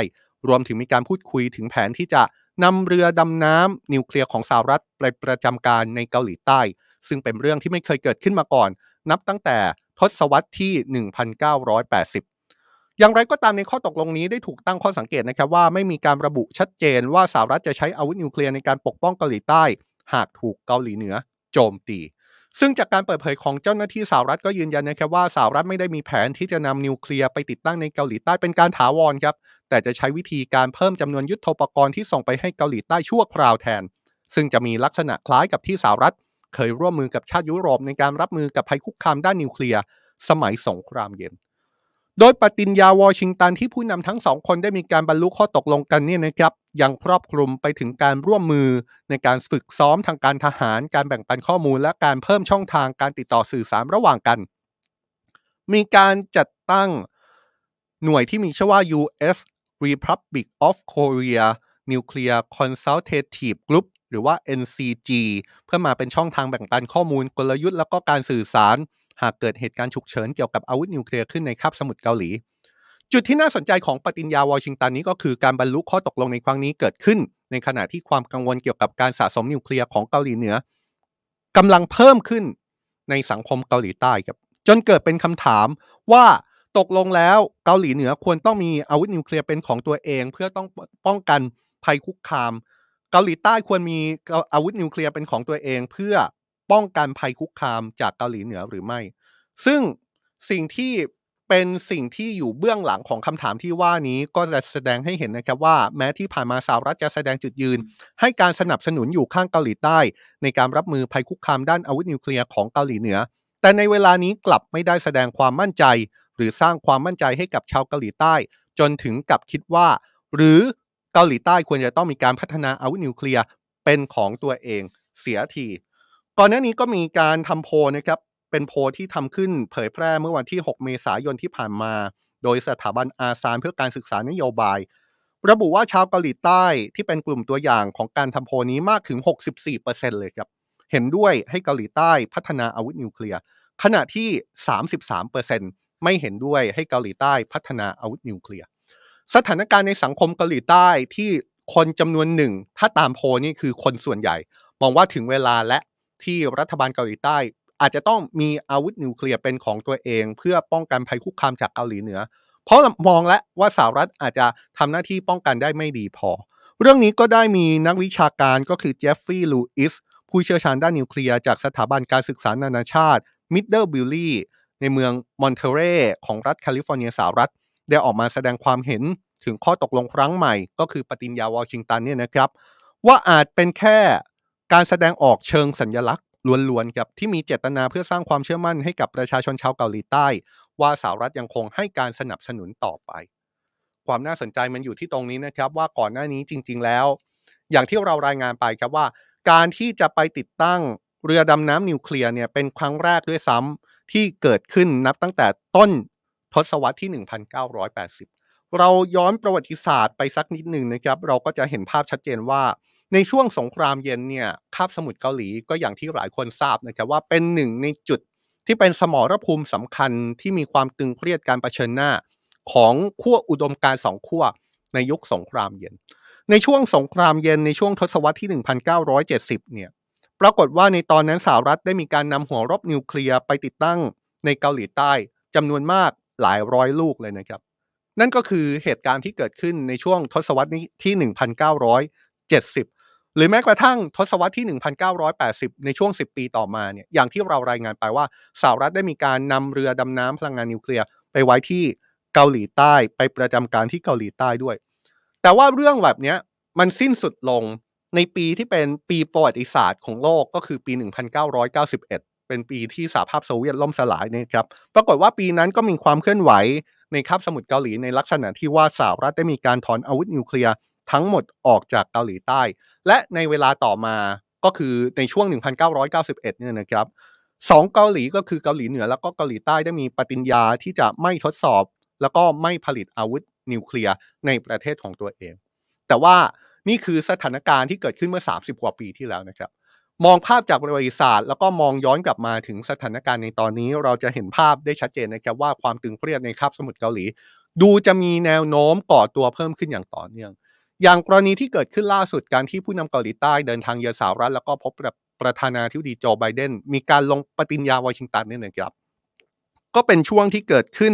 รวมถึงมีการพูดคุยถึงแผนที่จะนำเรือดำน้ำนิวเคลียร์ของสหรัฐไปประจำการในเกาหลีใต้ ซึ่งเป็นเรื่องที่ไม่เคยเกิดขึ้นมาก่อน นับตั้งแต่ทศวรรษที่ 1980 อย่างไรก็ตามในข้อตกลงนี้ได้ถูกตั้งข้อสังเกตนะครับว่าไม่มีการระบุชัดเจนว่าสหรัฐจะใช้อาวุธนิวเคลียร์ในการปกป้องเกาหลีใต้ หากถูกเกาหลีเหนือโจมตี ซึ่งจากการเปิดเผยของเจ้าหน้าที่สหรัฐก็ยืนยันนะครับว่าสหรัฐไม่ได้มีแผนที่จะนำนิวเคลียร์ไปติดตั้งในเกาหลีใต้เป็นการถาวรครับแต่จะใช้วิธีการเพิ่มจำนวนยุทธปกรณ์ที่ส่งไปให้เกาหลีใต้ชั่วคราวแทน ซึ่งจะมีลักษณะคล้ายกับที่สหรัฐ เคยร่วมมือกับชาติยุโรปในการรับมือกับภัยคุกคามด้านนิวเคลียร์สมัยสงครามเย็น โดยปฏิญญาวอชิงตันที่ผู้นำทั้งสองคนได้มีการบรรลุข้อตกลงกันเนี่ยนะครับยังครอบคลุมไปถึงการร่วมมือในการฝึกซ้อมทางการทหาร การแบ่งปันข้อมูล และการเพิ่มช่องทางการติดต่อสื่อสารระหว่างกัน มีการจัดตั้งหน่วยที่มีชื่อว่า U.S. Republic of Korea Nuclear Consultative Group หรือว่า NCG เพื่อมาเป็นช่องทางแบ่งปันข้อมูลกลยุทธ์ แล้วก็การสื่อสาร หากเกิดเหตุการณ์ฉุกเฉินเกี่ยวกับอาวุธนิวเคลียร์ขึ้นในคาบสมุทรเกาหลี จุดที่น่าสนใจของปฏิญญาวอชิงตันนี้ก็คือการบรรลุข้อตกลงในครั้งนี้เกิดขึ้น ในขณะที่ความกังวลเกี่ยวกับการสะสมนิวเคลียร์ของเกาหลีเหนือกำลังเพิ่มขึ้นในสังคมเกาหลีใต้ครับจนเกิดเป็นคำถามว่าตกลงแล้วเกาหลีเหนือควรต้องมีอาวุธนิวเคลียร์เป็นของตัวเอง เพื่อต้องป้องกันภัยคุกคาม เกาหลีใต้ควรมีอาวุธนิวเคลียร์เป็นของตัวเอง เพื่อ ป้องกันภัยคุกคามจากเกาหลีเหนือหรือไม่ ซึ่งสิ่งที่เป็นสิ่งที่อยู่เบื้องหลังของคำถามที่ว่านี้ก็จะแสดงให้เห็นนะครับว่า แม้ที่ผ่านมาสหรัฐจะแสดงจุดยืน ให้การสนับสนุนอยู่ข้างเกาหลีใต้ ในการรับมือภัยคุกคามด้านอาวุธนิวเคลียร์ของเกาหลีเหนือ แต่ในเวลานี้กลับไม่ได้แสดงความมั่นใจ หรือสร้างความมั่นใจให้กับชาวเกาหลีใต้ จนถึงกับคิดว่า หรือเกาหลีใต้ควรจะต้องมีการพัฒนาอาวุธนิวเคลียร์เป็นของตัวเองเสียที ก่อนหน้านี้ก็มีการทำโพลนะครับ เป็นโพลที่ทำขึ้นเผยแพร่เมื่อวันที่ 6 เมษายนที่ผ่านมา โดยสถาบันอาซานเพื่อการศึกษานโยบาย ระบุว่าชาวเกาหลีใต้ที่เป็นกลุ่มตัวอย่างของการทำโพลนี้มากถึง 64%เลยครับ เห็นด้วยให้เกาหลีใต้พัฒนาอาวุธนิวเคลียร์ ขณะที่ 33%ไม่เห็นด้วยให้เกาหลีใต้พัฒนาอาวุธนิวเคลียร์ สถานการณ์ในสังคมเกาหลีใต้ที่คนจำนวนหนึ่ง ถ้าตามโพลนี่คือคนส่วนใหญ่ มองว่าถึงเวลาและ ที่รัฐบาลเกาหลีใต้ อาจจะต้องมีอาวุธนิวเคลียร์เป็นของตัวเอง เพื่อป้องกันภัยคุกคามจากเกาหลีเหนือ เพราะมองแล้วว่าสหรัฐอาจจะทำหน้าที่ป้องกันได้ไม่ดีพอ เรื่องนี้ก็ได้มีนักวิชาการก็คือเจฟฟรีย์ลูอิสผู้เชี่ยวชาญด้านนิวเคลียร์จากสถาบันการศึกษานานาชาติมิดเดิลเบอรีในเมืองมอนเทอเรย์ของรัฐแคลิฟอร์เนียสหรัฐ ได้ออกมาแสดงความเห็นถึงข้อตกลงครั้งใหม่ ก็คือปฏิญญาวอชิงตันเนี่ยนะครับ ว่าอาจเป็นแค่ การแสดงออกเชิงสัญญลักษณ์ล้วนๆครับที่มีเจตนาเพื่อสร้างความเชื่อมั่นให้กับประชาชนชาวเกาหลีใต้ ว่าสหรัฐยังคงให้การสนับสนุนต่อไป ความน่าสนใจมันอยู่ที่ตรงนี้นะครับว่าก่อนหน้านี้จริง ๆ แล้ว อย่างที่เรารายงานไปครับว่า การที่จะไปติดตั้งเรือดำน้ำนิวเคลียร์เนี่ยเป็นครั้งแรกด้วยซ้ำที่เกิดขึ้นนับตั้งแต่ต้นทศวรรษที่ 1980 เราย้อนประวัติศาสตร์ไปสักนิดหนึ่งนะครับ เราก็จะเห็นภาพชัดเจนว่า ในช่วงสงครามเย็นเนี่ยคาบสมุทรเกาหลีก็อย่างที่หลายคนทราบนะครับว่าเป็นหนึ่งในจุดที่เป็นสมรภูมิสำคัญที่มีความตึงเครียดการรเผชิญหน้า ของขั้วอุดมการสองขั้วในยุคสงครามเย็น ในช่วงสงครามเย็นในช่วงทศวรรษที่ 1970 เนี่ยปรากฏว่าในตอนนั้นสหรัฐได้มีการนำหัวรบนิวเคลียร์ไปติดตั้งในเกาหลีใต้จำนวนมากหลายร้อยลูกเลยนะครับ นั่นก็คือเหตุการณ์ที่เกิดขึ้นในช่วงทศวรรษที่ 1970 หรือแม้กระทั่งทศวรรษที่ 1980 ในช่วง 10 ปีต่อมาเนี่ยอย่างที่เรารายงานไปว่าสหรัฐได้มีการนำเรือดำน้ำพลังงานนิวเคลียร์ไปไว้ที่เกาหลีใต้ไปประจำการที่เกาหลีใต้ด้วย แต่ว่าเรื่องแบบนี้มันสิ้นสุดลงในปีที่เป็นปีประวัติศาสตร์ของโลกก็คือปี 1991 เป็นปีที่สหภาพโซเวียตล่มสลายนะครับปรากฏว่าปีนั้นก็มีความเคลื่อนไหวในคาบสมุทรเกาหลีในลักษณะที่ว่าสหรัฐได้มีการถอนอาวุธนิวเคลียร์ทั้งหมดออกจากเกาหลีใต้ และในเวลาต่อมาก็คือในช่วง 1991 เนี่ยนะครับสองเกาหลีก็คือเกาหลีเหนือแล้วก็เกาหลีใต้ได้มีปฏิญญาที่จะไม่ทดสอบ แล้วก็ไม่ผลิตอาวุธนิวเคลียร์ในประเทศของตัวเอง แต่ว่านี่คือสถานการณ์ที่เกิดขึ้นเมื่อ 30 กว่าปีที่แล้วนะครับ มองภาพจากประวัติศาสตร์ แล้วก็มองย้อนกลับมาถึงสถานการณ์ในตอนนี้ เราจะเห็นภาพได้ชัดเจนนะครับว่าความตึงเครียดในคาบสมุทรเกาหลี ดูจะมีแนวโน้มก่อตัวเพิ่มขึ้นอย่างต่อเนื่อง อย่างกรณีที่เกิดขึ้นล่าสุดการที่ผู้นำเกาหลีใต้เดินทางเยือนสหรัฐแล้วก็พบกับประธานาธิบดีโจไบเดนมีการลงปฏิญญาวอชิงตันเนี่ยนะครับ ก็เป็นช่วงที่เกิดขึ้น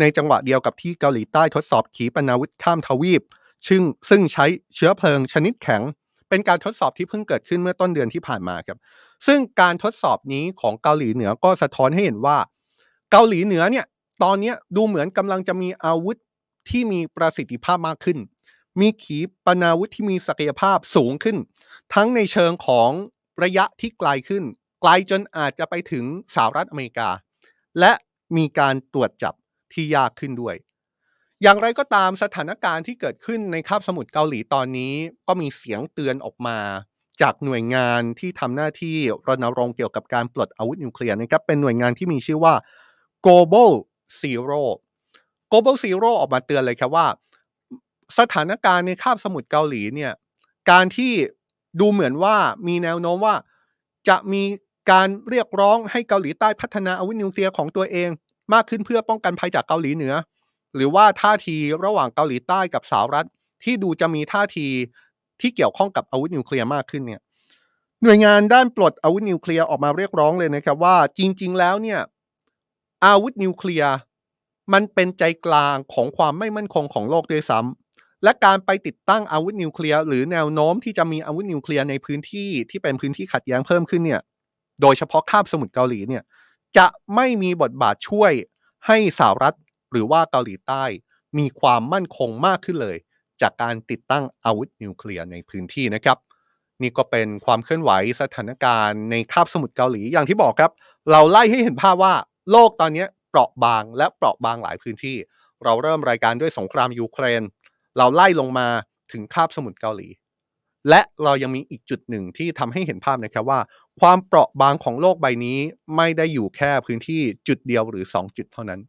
ในจังหวะเดียวกับที่เกาหลีใต้ทดสอบขีปนาวุธข้ามทวีปซึ่งซึ่งใช้เชื้อเพลิงชนิดแข็ง เป็นการทดสอบที่เพิ่งเกิดขึ้นเมื่อต้นเดือนที่ผ่านมาครับ ซึ่งการทดสอบนี้ของเกาหลีเหนือก็สะท้อนให้เห็นว่า เกาหลีเหนือเนี่ยตอนนี้ดูเหมือนกำลังจะมีอาวุธที่มีประสิทธิภาพมากขึ้น มีขีปนาวุธที่มีศักยภาพสูงขึ้น ทั้งในเชิงของระยะที่ไกลขึ้น ไกลจนอาจจะไปถึงสหรัฐอเมริกา และมีการตรวจจับที่ยากขึ้นด้วย อย่างไรก็ตามสถานการณ์ที่เกิดขึ้นในคาบสมุทรเกาหลีตอนนี้ ก็มีเสียงเตือนออกมาจากหน่วยงานที่ทำหน้าที่รณรงค์เกี่ยวกับการปลดอาวุธนิวเคลียร์นะครับเป็นหน่วยงานที่มีชื่อว่า Global Zero Global Zero ออกมาเตือนเลยครับว่า สถานการณ์ในคาบสมุทรเกาหลีเนี่ยการที่ดูเหมือนว่ามีแนวโน้มว่าจะมีการเรียกร้องให้เกาหลีใต้พัฒนาอาวุธนิวเคลียร์ของตัวเอง มากขึ้นเพื่อป้องกันภัยจากเกาหลีเหนือ หรือว่าท่าทีระหว่างเกาหลีใต้กับสหรัฐ ที่ดูจะมีท่าทีที่เกี่ยวข้องกับอาวุธนิวเคลียร์มากขึ้นเนี่ยหน่วยงานด้านปลดอาวุธนิวเคลียร์ออกมาเรียกร้องเลยนะครับว่าจริง ๆ แล้วเนี่ยอาวุธนิวเคลียร์มันเป็นใจกลางของความไม่มั่นคงของโลกด้วยซ้ำ และการไปติดตั้งอาวุธนิวเคลียร์หรือแนวโน้มที่จะมีอาวุธนิวเคลียร์ในพื้นที่ที่เป็นพื้นที่ขัดแย้งเพิ่มขึ้นเนี่ย โดยเฉพาะคาบสมุทรเกาหลีเนี่ย จะไม่มีบทบาทช่วยให้สหรัฐหรือว่าเกาหลีใต้ มีความมั่นคงมากขึ้นเลย จากการติดตั้งอาวุธนิวเคลียร์ในพื้นที่นะครับ นี่ก็เป็นความเคลื่อนไหวสถานการณ์ในคาบสมุทรเกาหลีอย่างที่บอกครับ เราไล่ให้เห็นภาพว่าโลกตอนนี้เปราะบางและเปราะบางหลายพื้นที่ เราเริ่มรายการด้วยสงครามยูเครน เราไล่ลงมาถึงคาบสมุทรเกาหลี และเรายังมีอีกจุดหนึ่งที่ทำให้เห็นภาพนะครับว่า ความเปราะบางของโลกใบนี้ไม่ได้อยู่แค่พื้นที่จุดเดียวหรือ 2 จุดเท่านั้น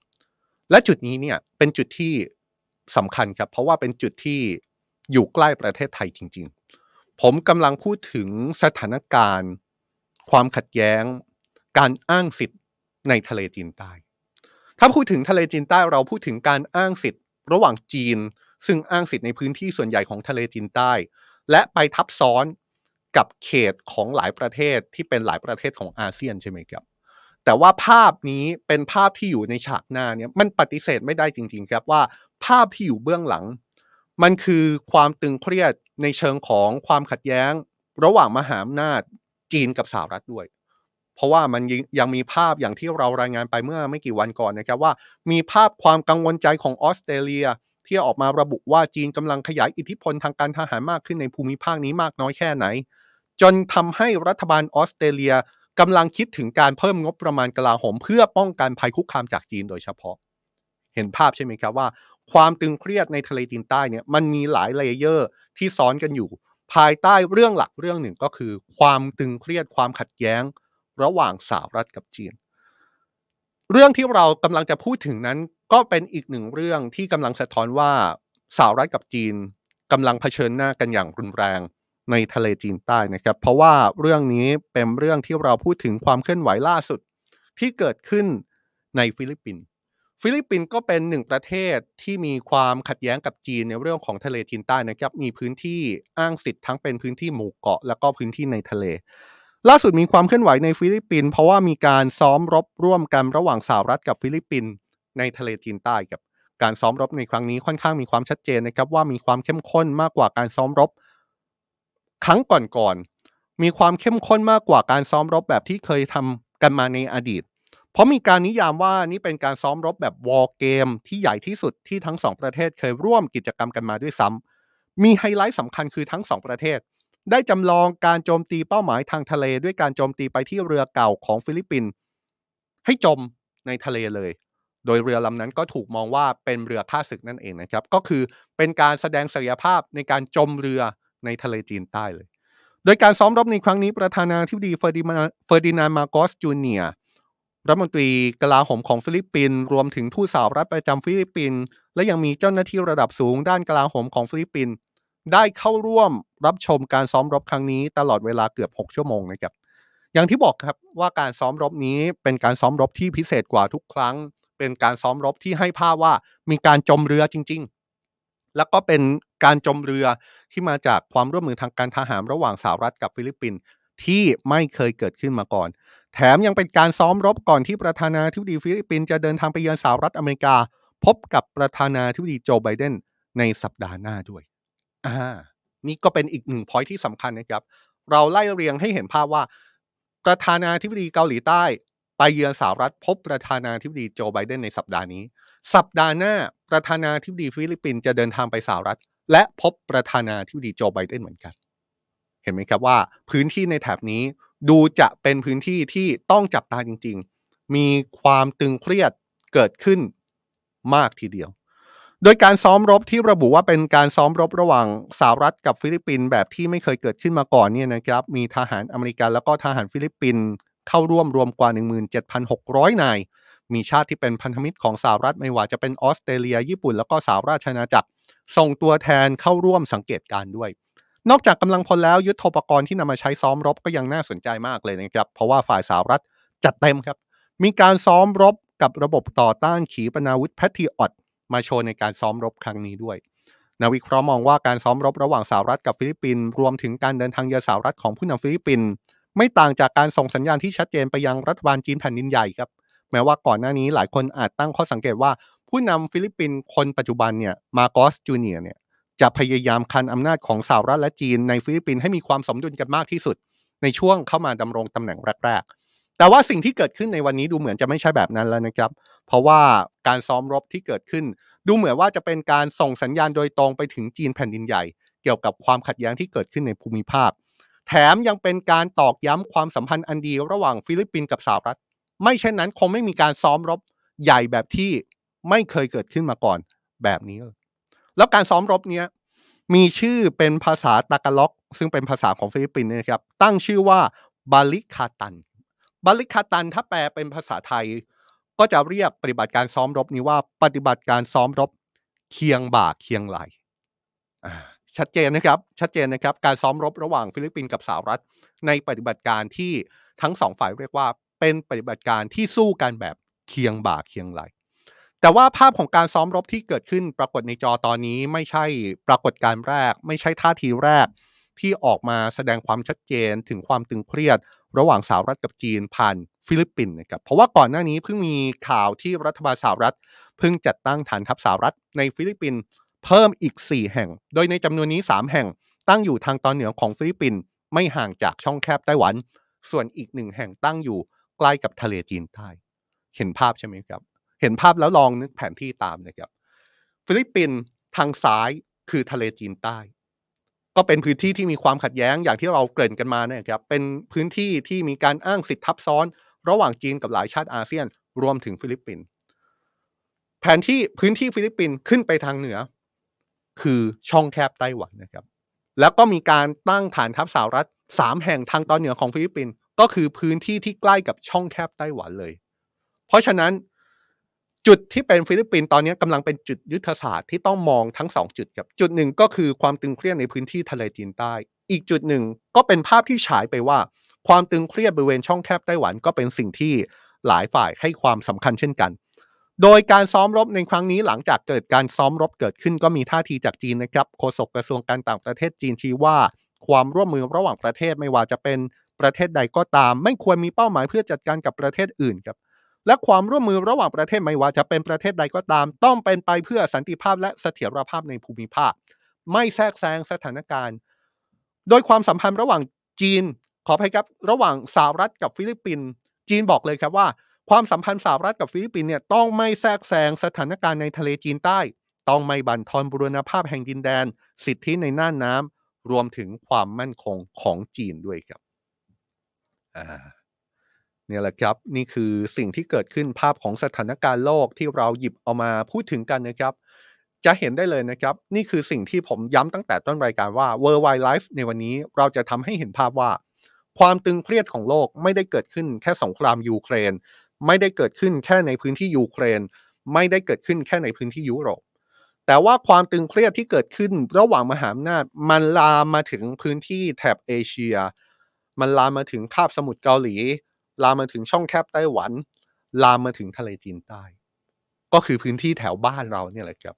และจุดนี้เนี่ยเป็นจุดที่สำคัญครับ เพราะว่าเป็นจุดที่อยู่ใกล้ประเทศไทยจริง ๆ ผมกำลังพูดถึงสถานการณ์ ความขัดแย้ง การอ้างสิทธิ์ในทะเลจีนใต้ ถ้าพูดถึงทะเลจีนใต้เราพูดถึงการอ้างสิทธิ์ ระหว่างจีน ซึ่งอ้างสิทธิ์ในพื้นที่ส่วนใหญ่ของทะเลจีนใต้ และไปทับซ้อนกับเขตของหลายประเทศที่เป็นหลายประเทศของอาเซียนใช่ไหมครับ แต่ว่าภาพนี้เป็นภาพที่อยู่ในฉากหน้าเนี่ยมันปฏิเสธไม่ได้จริง ๆ ครับว่าภาพที่อยู่เบื้องหลัง มันคือความตึงเครียดในเชิงของความขัดแย้ง ระหว่างมหาอำนาจจีนกับสหรัฐด้วย เพราะว่ามันยังมีภาพอย่างที่เรารายงานไปเมื่อไม่กี่วันก่อนนะครับว่า มีภาพความกังวลใจของออสเตรเลีย ที่ออกมาระบุว่าจีนกำลังขยายอิทธิพลทางการทหารมากขึ้นในภูมิภาคนี้มากน้อยแค่ไหน จนทำให้รัฐบาลออสเตรเลียกำลังคิดถึงการเพิ่มงบประมาณกลาโหม เพื่อป้องกันภัยคุกคามจากจีนโดยเฉพาะ เห็นภาพใช่ไหมครับว่า ความตึงเครียดในทะเลจีนใต้เนี่ยมันมีหลาย layer ที่ซ้อนกันอยู่ ภายใต้เรื่องหลักเรื่องหนึ่งก็คือ ความตึงเครียดความขัดแย้ง ระหว่างสหรัฐกับจีน เรื่องที่เรากำลังจะพูดถึงนั้น ก็เป็นอีกหนึ่งเรื่องที่กำลังสะท้อนว่าสหรัฐกับจีนกำลังเผชิญหน้ากันอย่างรุนแรงในทะเลจีนใต้นะครับ เพราะว่าเรื่องนี้เป็นเรื่องที่เราพูดถึงความเคลื่อนไหวล่าสุดที่เกิดขึ้นในฟิลิปปินส์ฟิลิปปินส์ก็เป็นหนึ่งประเทศที่มีความขัดแย้งกับจีนในเรื่องของทะเลจีนใต้นะครับ มีพื้นที่อ้างสิทธิ์ทั้งเป็นพื้นที่หมู่เกาะ แล้วก็พื้นที่ในทะเล ล่าสุดมีความเคลื่อนไหวในฟิลิปปินส์เพราะว่ามีการซ้อมรบร่วมกันระหว่างสหรัฐกับฟิลิปปินส์ในทะเลจีนใต้กับการซ้อมรบในครั้งนี้ค่อนข้างมีความชัดเจนนะครับว่ามีความเข้มข้นมากกว่าการซ้อมรบ ครั้งก่อนๆมีความเข้มข้นมากกว่าการซ้อมรบแบบที่เคยทำกันมาในอดีต เพราะมีการนิยามว่านี่เป็นการซ้อมรบแบบ war game ที่ใหญ่ที่สุดที่ทั้งสองประเทศเคยร่วมกิจกรรมกันมาด้วยซ้ำมีไฮไลท์สำคัญคือทั้งสองประเทศ ได้จำลองการโจมตีเป้าหมายทางทะเลด้วยการโจมตีไปที่เรือเก่าของฟิลิปปินส์ให้จมในทะเลเลย โดยเรือลำนั้นก็ถูกมองว่าเป็นเรือฆ่าศึกนั่นเองนะครับ ก็คือเป็นการแสดงศักยภาพในการจมเรือในทะเลจีนใต้เลย โดยการซ้อมรบในครั้งนี้ประธานาธิบดีเฟอร์ดินานด์ เฟอร์ดินานด์ มาร์กอสจูเนียร์รัฐมนตรีกลาโหมของฟิลิปปินส์รวมถึงทูตสหรัฐประจำฟิลิปปินส์และยังมีเจ้าหน้าที่ระดับสูงด้านกลาโหมของฟิลิปปินส์ ได้เข้าร่วมรับชมการซ้อมรบครั้งนี้ตลอดเวลาเกือบ 6 ชั่วโมงนะครับ อย่างที่บอกครับว่าการซ้อมรบนี้เป็นการซ้อมรบที่พิเศษกว่าทุกครั้ง เป็นการซ้อมรบที่ให้ภาพว่ามีการจมเรือจริง ๆ แล้วก็เป็นการจมเรือที่มาจากความร่วมมือทางการทหารระหว่างสหรัฐกับฟิลิปปินส์ที่ไม่เคยเกิดขึ้นมาก่อน แถมยังเป็นการซ้อมรบก่อนที่ประธานาธิบดีฟิลิปปินส์จะเดินทางไปเยือนสหรัฐอเมริกา พบกับประธานาธิบดีโจไบเดนในสัปดาห์หน้าด้วย อ่า นี่ก็เป็นอีกหนึ่งพอยที่สำคัญนะครับ เราไล่เรียงให้เห็นภาพว่า ประธานาธิบดีเกาหลีใต้ ไปเยือนสหรัฐพบประธานาธิบดีโจไบเดนในสัปดาห์นี้ สัปดาห์หน้าประธานาธิบดีฟิลิปปินส์จะเดินทางไปสหรัฐ และพบประธานาธิบดีโจไบเดนเหมือนกัน เห็นไหมครับว่าพื้นที่ในแถบนี้ดูจะเป็นพื้นที่ที่ต้องจับตาจริง ๆ มีความตึงเครียดเกิดขึ้นมากทีเดียว โดยการซ้อมรบที่ระบุว่าเป็นการซ้อมรบระหว่างสหรัฐกับฟิลิปปินส์แบบที่ไม่เคยเกิดขึ้นมาก่อนเนี่ยนะครับมีทหารอเมริกันแล้วก็ทหารฟิลิปปินส์เข้าร่วมรวมกว่า 17,600 นาย มีชาติที่เป็นพันธมิตรของสหรัฐไม่ว่าจะเป็นออสเตรเลีย ญี่ปุ่น แล้วก็สหราชอาณาจักรส่งตัวแทนเข้าร่วมสังเกตการณ์ด้วย นอกจากกำลังพลแล้วยุทโธปกรณ์ที่นำมาใช้ซ้อมรบก็ยังน่าสนใจมากเลยนะครับเพราะว่าฝ่ายสหรัฐจัดเต็มครับ มีการซ้อมรบกับระบบต่อต้านขีปนาวุธแพทริออต มาโชว์ในการซ้อมรบครั้งนี้ด้วยนักวิเคราะห์มองว่าการซ้อมรบระหว่างสหรัฐกับฟิลิปปินส์รวมถึงการเดินทางเยือนสหรัฐของผู้นำฟิลิปปินส์ไม่ต่างจากการส่งสัญญาณที่ชัดเจนไปยังรัฐบาลจีนแผ่นดินใหญ่ครับ แม้ว่าก่อนหน้านี้หลายคนอาจตั้งข้อสังเกตว่า ผู้นำฟิลิปปินส์คนปัจจุบันเนี่ยมาร์กอสจูเนียร์เนี่ยจะพยายามคานอำนาจของสหรัฐและจีนในฟิลิปปินส์ให้มีความสมดุลกันมากที่สุด ในช่วงเข้ามาดำรงตำแหน่งแรก ๆ แต่ว่าสิ่งที่เกิดขึ้นในวันนี้ดูเหมือนจะไม่ใช่แบบนั้นแล้วนะครับ เพราะว่าการซ้อมรบที่เกิดขึ้น ดูเหมือนว่าจะเป็นการส่งสัญญาณโดยตรงไปถึงจีนแผ่นดินใหญ่ เกี่ยวกับความขัดแย้งที่เกิดขึ้นในภูมิภาค แถมยังเป็นการตอกย้ำความสัมพันธ์อันดีระหว่างฟิลิปปินส์กับสหรัฐ ไม่เช่นนั้นคงไม่มีการซ้อมรบใหญ่แบบที่ไม่เคยเกิดขึ้นมาก่อนแบบนี้ แล้วการซ้อมรบเนี้ยมีชื่อเป็นภาษาตากาล็อก ซึ่งเป็นภาษาของฟิลิปปินส์นะครับ ตั้งชื่อว่าบาลิคาตัน บาลิคาตันถ้าแปลเป็นภาษาไทย ก็จะเรียกปฏิบัติการซ้อมรบนี้ว่าปฏิบัติการซ้อมรบเคียงบ่าเคียงไหล่ชัดเจนนะครับ ชัดเจนนะครับ การซ้อมรบระหว่างฟิลิปปินส์กับสหรัฐ ในปฏิบัติการที่ทั้งสองฝ่ายเรียกว่าเป็นปฏิบัติการที่สู้กันแบบเคียงบ่าเคียงไหล่ แต่ว่าภาพของการซ้อมรบที่เกิดขึ้นปรากฏในจอตอนนี้ไม่ใช่ปรากฏการแรก ไม่ใช่ท่าทีแรก ที่ออกมาแสดงความชัดเจนถึงความตึงเครียด ระหว่างสหรัฐกับจีนผ่าน ฟิลิปปินส์นะครับเพราะว่าก่อนหน้านี้เพิ่งมีข่าวที่รัฐบาลสหรัฐเพิ่งจัดตั้งฐานทัพสหรัฐในฟิลิปปินส์เพิ่มอีก 4 แห่ง โดยในจำนวนนี้ 3 แห่งตั้งอยู่ทางตอนเหนือของฟิลิปปินส์ไม่ห่างจากช่องแคบไต้หวัน ส่วนอีกหนึ่งแห่งตั้งอยู่ใกล้กับทะเลจีนใต้เห็นภาพใช่ไหมครับ เห็นภาพแล้วลองนึกแผนที่ตามนะครับ ฟิลิปปินส์ทางซ้ายคือทะเลจีนใต้ ก็เป็นพื้นที่ที่มีความขัดแย้งอย่างที่เราเกริ่นกันมาเนี่ยครับเป็นพื้นที่ที่มีการอ้างสิทธิ์ทับซ้อน ระหว่างจีนกับหลายชาติอาเซียน รวมถึงฟิลิปปินส์แผนที่พื้นที่ฟิลิปปินส์ขึ้นไปทางเหนือ คือช่องแคบไต้หวันนะครับ แล้วก็มีการตั้งฐานทัพสหรัฐสามแห่งทางตอนเหนือของฟิลิปปินส์ก็คือพื้นที่ที่ใกล้กับช่องแคบไต้หวันเลย เพราะฉะนั้นจุดที่เป็นฟิลิปปินส์ตอนนี้กำลังเป็นจุดยุทธศาสตร์ที่ต้องมองทั้งสองจุดครับจุดหนึ่งก็คือความตึงเครียดในพื้นที่ทะเลจีนใต้ อีกจุดหนึ่งก็เป็นภาพที่ฉายไปว่า ความตึงเครียดบริเวณช่องแคบไต้หวันก็เป็นสิ่งที่หลายฝ่ายให้ความสำคัญเช่นกัน โดยการซ้อมรบในครั้งนี้หลังจากเกิดการซ้อมรบเกิดขึ้นก็มีท่าทีจากจีนนะครับโฆษกกระทรวงการต่างประเทศจีนชี้ว่า ความร่วมมือระหว่างประเทศไม่ว่าจะเป็นประเทศใดก็ตาม ไม่ควรมีเป้าหมายเพื่อจัดการกับประเทศอื่นครับและความร่วมมือระหว่างประเทศไม่ว่าจะเป็นประเทศใดก็ตาม ต้องเป็นไปเพื่อสันติภาพและเสถียรภาพในภูมิภาค ไม่แทรกแซงสถานการณ์ โดยความสัมพันธ์ระหว่างจีน ขออภัยครับระหว่างสหรัฐกับฟิลิปปินส์จีนบอกเลยครับว่า ความสัมพันธ์สหรัฐกับฟิลิปปินส์เนี่ยต้องไม่แทรกแซงสถานการณ์ในทะเลจีนใต้ ต้องไม่บั่นทอนบุรณภาพแห่งดินแดน สิทธิในน่านน้ำรวมถึงความมั่นคงของจีนด้วยครับอ่าเนี่ยแหละครับนี่คือสิ่งที่เกิดขึ้นภาพของสถานการณ์โลกที่เราหยิบเอามาพูดถึงกันนะครับ จะเห็นได้เลยนะครับ นี่คือสิ่งที่ผมย้ำตั้งแต่ต้นรายการว่า World Wide Life ในวันนี้เราจะทำให้เห็นภาพว่า ความตึงเครียดของโลกไม่ได้เกิดขึ้นแค่สงครามยูเครน ไม่ได้เกิดขึ้นแค่ในพื้นที่ยูเครน ไม่ได้เกิดขึ้นแค่ในพื้นที่ยุโรป แต่ว่าความตึงเครียดที่เกิดขึ้นระหว่างมหาอำนาจมันลามมาถึงพื้นที่แถบเอเชีย มันลามมาถึงคาบสมุทรเกาหลี ลามมาถึงช่องแคบไต้หวัน ลามมาถึงทะเลจีนใต้ ก็คือพื้นที่แถวบ้านเราเนี่ยแหละครับ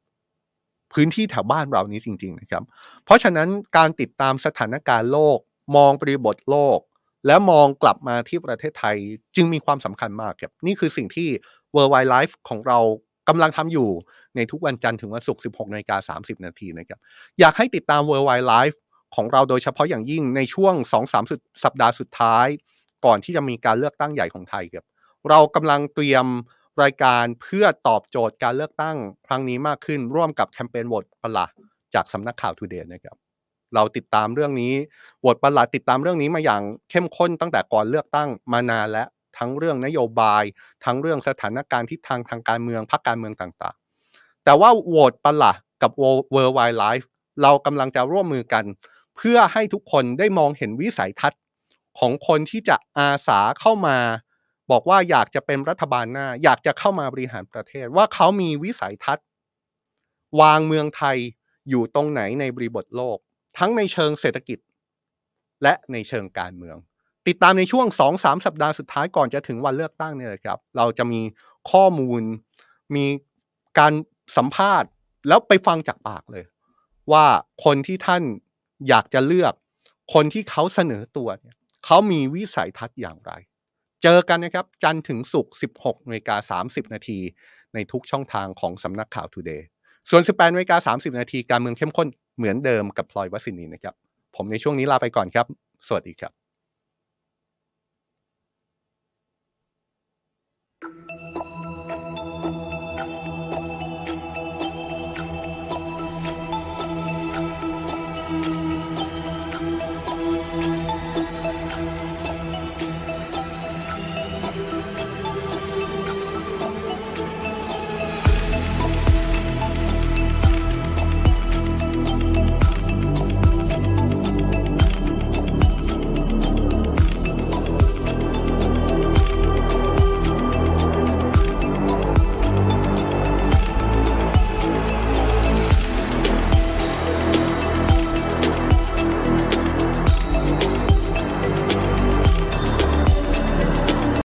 พื้นที่แถวบ้านเรานี้จริง ๆ นะครับ เพราะฉะนั้นการติดตามสถานการณ์โลก มองบริบทโลก และมองกลับมาที่ประเทศไทยจึงมีความสำคัญมากครับ นี่คือสิ่งที่ World Wide Life ของเรากำลังทำอยู่ในทุกวันจันทร์ถึงวันศุกร์ 16นาฬิกา30 นาทีนะครับ อยากให้ติดตาม Worldwide Live ของเราโดยเฉพาะอย่างยิ่งในช่วง 2-3สุดสัปดาห์สุดท้าย ก่อนที่จะมีการเลือกตั้งใหญ่ของไทยครับ เรากำลังเตรียมรายการเพื่อตอบโจทย์การเลือกตั้งครั้งนี้มากขึ้น ร่วมกับแคมเปญโหวตประหลาจากสำนักข่าวทูเดย์นะครับ เราติดตามเรื่องนี้โหวตประหลาดติดตามเรื่องนี้มาอย่างเข้มข้นตั้งแต่ก่อนเลือกตั้งมานานและทั้งเรื่องนโยบาย ทั้งเรื่องสถานการณ์ทิศทางทางการเมืองพรรคการเมืองต่างๆ แต่ว่าโหวตประหลาดกับ World Wide Life เรากำลังจะร่วมมือกัน เพื่อให้ทุกคนได้มองเห็นวิสัยทัศน์ของคนที่จะอาสาเข้ามา บอกว่าอยากจะเป็นรัฐบาลหน้า อยากจะเข้ามาบริหารประเทศ ว่าเขามีวิสัยทัศน์ วางเมืองไทยอยู่ตรงไหนในบริบทโลก ทั้งในเชิงเศรษฐกิจ และในเชิงการเมือง ติดตามในช่วง 2-3 สัปดาห์สุดท้ายก่อนจะถึงวันเลือกตั้งเนี่ยครับ เราจะมีข้อมูลมีการสัมภาษณ์ แล้วไปฟังจากปากเลย ว่าคนที่ท่านอยากจะเลือก คนที่เขาเสนอตัวเนี่ยเขามีวิสัยทัศน์อย่างไร เจอกันนะครับ จันทร์ถึงศุกร์ 16นาฬิกา30 นาทีในทุกช่องทางของสำนักข่าว Today ส่วน 18นาฬิกา30 นาทีการเมืองเข้มข้น เหมือนเดิมกับพลอยวัสินีนะครับ ผมในช่วงนี้ลาไปก่อนครับ สวัสดีครับ